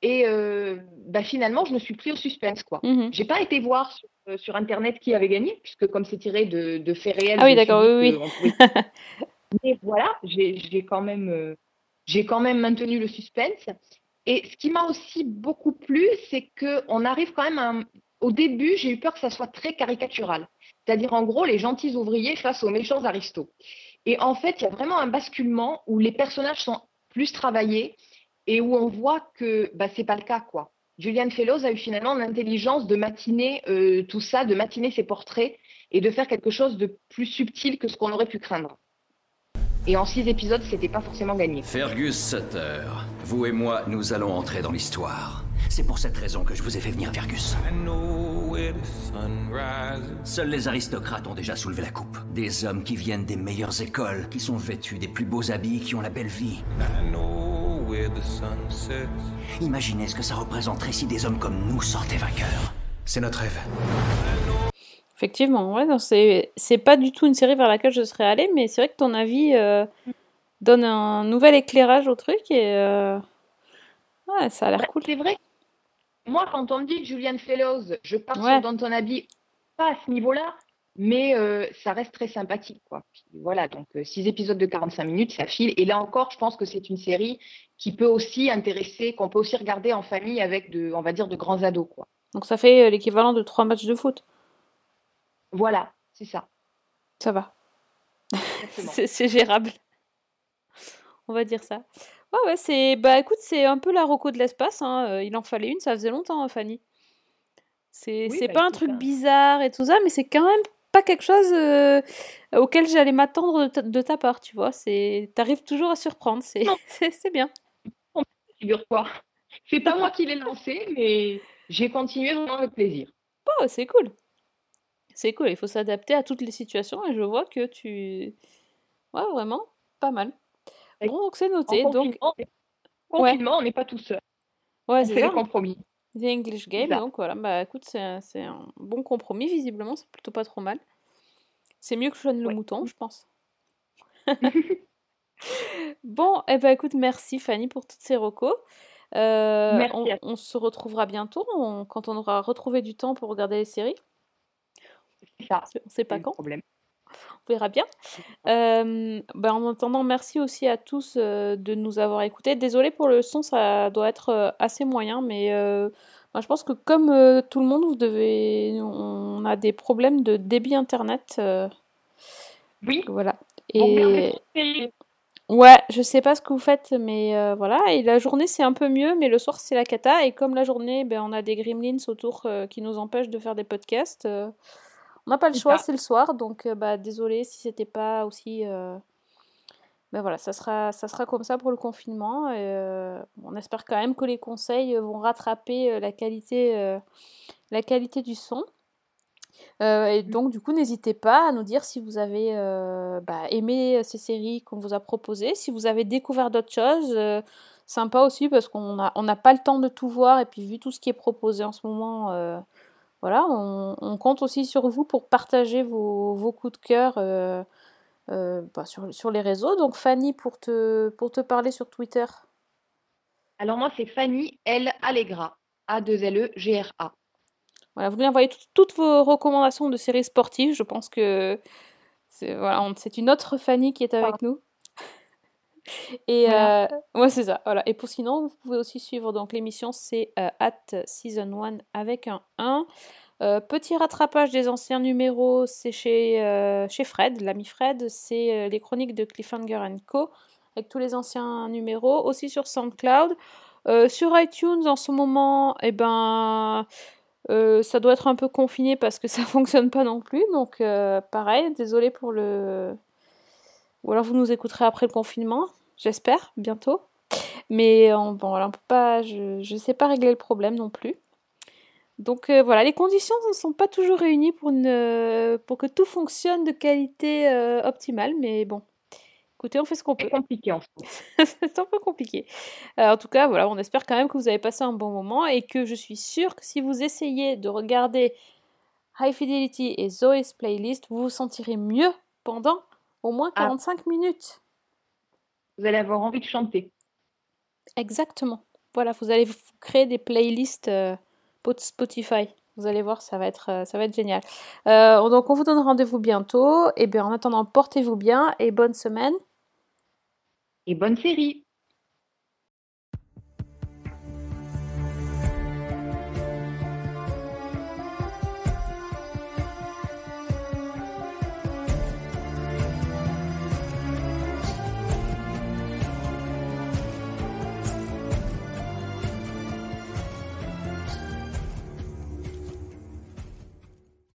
Et euh, bah, finalement, je me suis pris au suspense, quoi. J'ai pas été voir sur euh, sur Internet qui avait gagné, puisque comme c'est tiré de, de faits réels. Ah oui, d'accord, oui, oui. pouvait- Mais voilà, j'ai j'ai quand même, j'ai quand même maintenu le suspense. Et ce qui m'a aussi beaucoup plu, c'est que on arrive quand même à un- Au début, j'ai eu peur que ça soit très caricatural. C'est-à-dire, en gros, les gentils ouvriers face aux méchants aristos. Et en fait, il y a vraiment un basculement où les personnages sont plus travaillés et où on voit que bah, c'est pas le cas, quoi. Julian Fellows a eu finalement l'intelligence de matiner euh, tout ça, de matiner ses portraits et de faire quelque chose de plus subtil que ce qu'on aurait pu craindre. Et en six épisodes, c'était pas forcément gagné. Fergus Sutter, vous et moi, nous allons entrer dans l'histoire. C'est pour cette raison que je vous ai fait venir, Fergus. Seuls les aristocrates ont déjà soulevé la coupe. Des hommes qui viennent des meilleures écoles, qui sont vêtus des plus beaux habits, qui ont la belle vie. Imaginez ce que ça représenterait si des hommes comme nous sortaient vainqueurs. C'est notre rêve. Effectivement, ouais, non, c'est c'est pas du tout une série vers laquelle je serais allée, mais c'est vrai que ton avis euh, donne un nouvel éclairage au truc et euh, ouais, ça a l'air Bah, cool. C'est vrai. Moi, quand on me dit Julian Fellows, je pars Ouais. sur Downton Abbey, pas à ce niveau-là, mais euh, ça reste très sympathique, quoi. Puis voilà, donc euh, six épisodes de 45 minutes, ça file. Et là encore, je pense que c'est une série qui peut aussi intéresser, qu'on peut aussi regarder en famille avec de, on va dire, de grands ados, quoi. Donc ça fait l'équivalent de trois matchs de foot. Voilà, c'est ça. Ça va. C'est gérable. On va dire ça. Ouais, ouais, c'est. Bah écoute, c'est un peu la Rocco de l'espace. hein, euh, Il en fallait une, ça faisait longtemps, hein, Fanny. C'est Oui, bah, pas un truc hein. bizarre et tout ça, mais c'est quand même pas quelque chose euh, auquel j'allais m'attendre de, ta- de ta part, tu vois. C'est, t'arrives toujours à surprendre, c'est, c'est, c'est bien. Figure-toi. C'est pas moi qui l'ai lancé, mais j'ai continué vraiment avec plaisir. Oh, c'est cool. C'est cool, il faut s'adapter à toutes les situations et je vois que tu. Ouais, vraiment, pas mal. Bon, donc c'est noté. En Donc, confinement, on n'est pas tout seul. ouais, c'est des compromis. The English Game, donc voilà, bah écoute, c'est un, bon compromis, visiblement, c'est plutôt pas trop mal. C'est mieux que Sean le mouton, je pense. Bon, eh ben écoute, merci Fanny pour toutes ces recos. Euh, Merci on, se retrouvera bientôt on- quand on aura retrouvé du temps pour regarder les séries. Ça. On sait pas quand. problème. On verra bien. Euh, ben, en attendant, merci aussi à tous euh, de nous avoir écoutés. Désolée pour le son, ça doit être euh, assez moyen, mais ben, je pense que comme tout le monde, vous devez, on a des problèmes de débit internet. Oui. Voilà. Et ouais, je sais pas ce que vous faites, mais voilà. Et la journée, c'est un peu mieux, mais le soir, c'est la cata. Et comme la journée, ben, on a des gremlins autour qui nous empêchent de faire des podcasts. On n'a pas le choix, c'est le soir, donc euh, bah désolé si c'était pas aussi. euh, Ben voilà, ça sera, ça sera comme ça pour le confinement. et, euh, on espère quand même que les conseils vont rattraper la qualité, euh, la qualité du son. Euh, et donc du coup, n'hésitez pas à nous dire si vous avez bah, aimé ces séries qu'on vous a proposées, si vous avez découvert d'autres choses. sympa aussi parce qu'on n'a on n'a pas le temps de tout voir et puis vu tout ce qui est proposé en ce moment. Voilà, on, on compte aussi sur vous pour partager vos, vos coups de cœur euh, euh, bah, sur, sur les réseaux. Donc Fanny, pour te, pour te parler sur Twitter. Alors moi, c'est Fanny L. Allegra. E A-2-L-E-G-R-A. Voilà, vous lui envoyez tout- toutes vos recommandations de séries sportives. Je pense que c'est voilà, on- c'est une autre Fanny qui est avec nous. Et Voilà. euh, ouais, c'est ça. Voilà. Et pour sinon, vous pouvez aussi suivre donc l'émission, c'est euh, at season 1 avec un 1. Euh, petit rattrapage des anciens numéros, c'est chez, euh, chez Fred, l'ami Fred, c'est euh, les chroniques de Cliffhanger Co. avec tous les anciens numéros, aussi sur SoundCloud. Euh, sur iTunes en ce moment, eh ben, euh, ça doit être un peu confiné parce que ça fonctionne pas non plus. Donc euh, pareil, désolé pour le. Ou alors vous nous écouterez après le confinement, j'espère, bientôt. Mais on, bon, voilà, on peut pas, je ne sais pas régler le problème non plus. Donc euh, voilà, les conditions ne sont pas toujours réunies pour, une, euh, pour que tout fonctionne de qualité euh, optimale, mais bon, écoutez, on fait ce qu'on peut. C'est compliqué en moment. c'est un peu compliqué. Euh, en tout cas, voilà, on espère quand même que vous avez passé un bon moment et que je suis sûre que si vous essayez de regarder High Fidelity et Zoe's Playlist, vous vous sentirez mieux pendant au moins Ah. 45 minutes. Vous allez avoir envie de chanter. Exactement. Voilà, vous allez vous créer des playlists euh, pot- Spotify. Vous allez voir, ça va être, euh, ça va être génial. Euh, donc, on vous donne rendez-vous bientôt. Et bien, en attendant, portez-vous bien et bonne semaine. Et bonne série.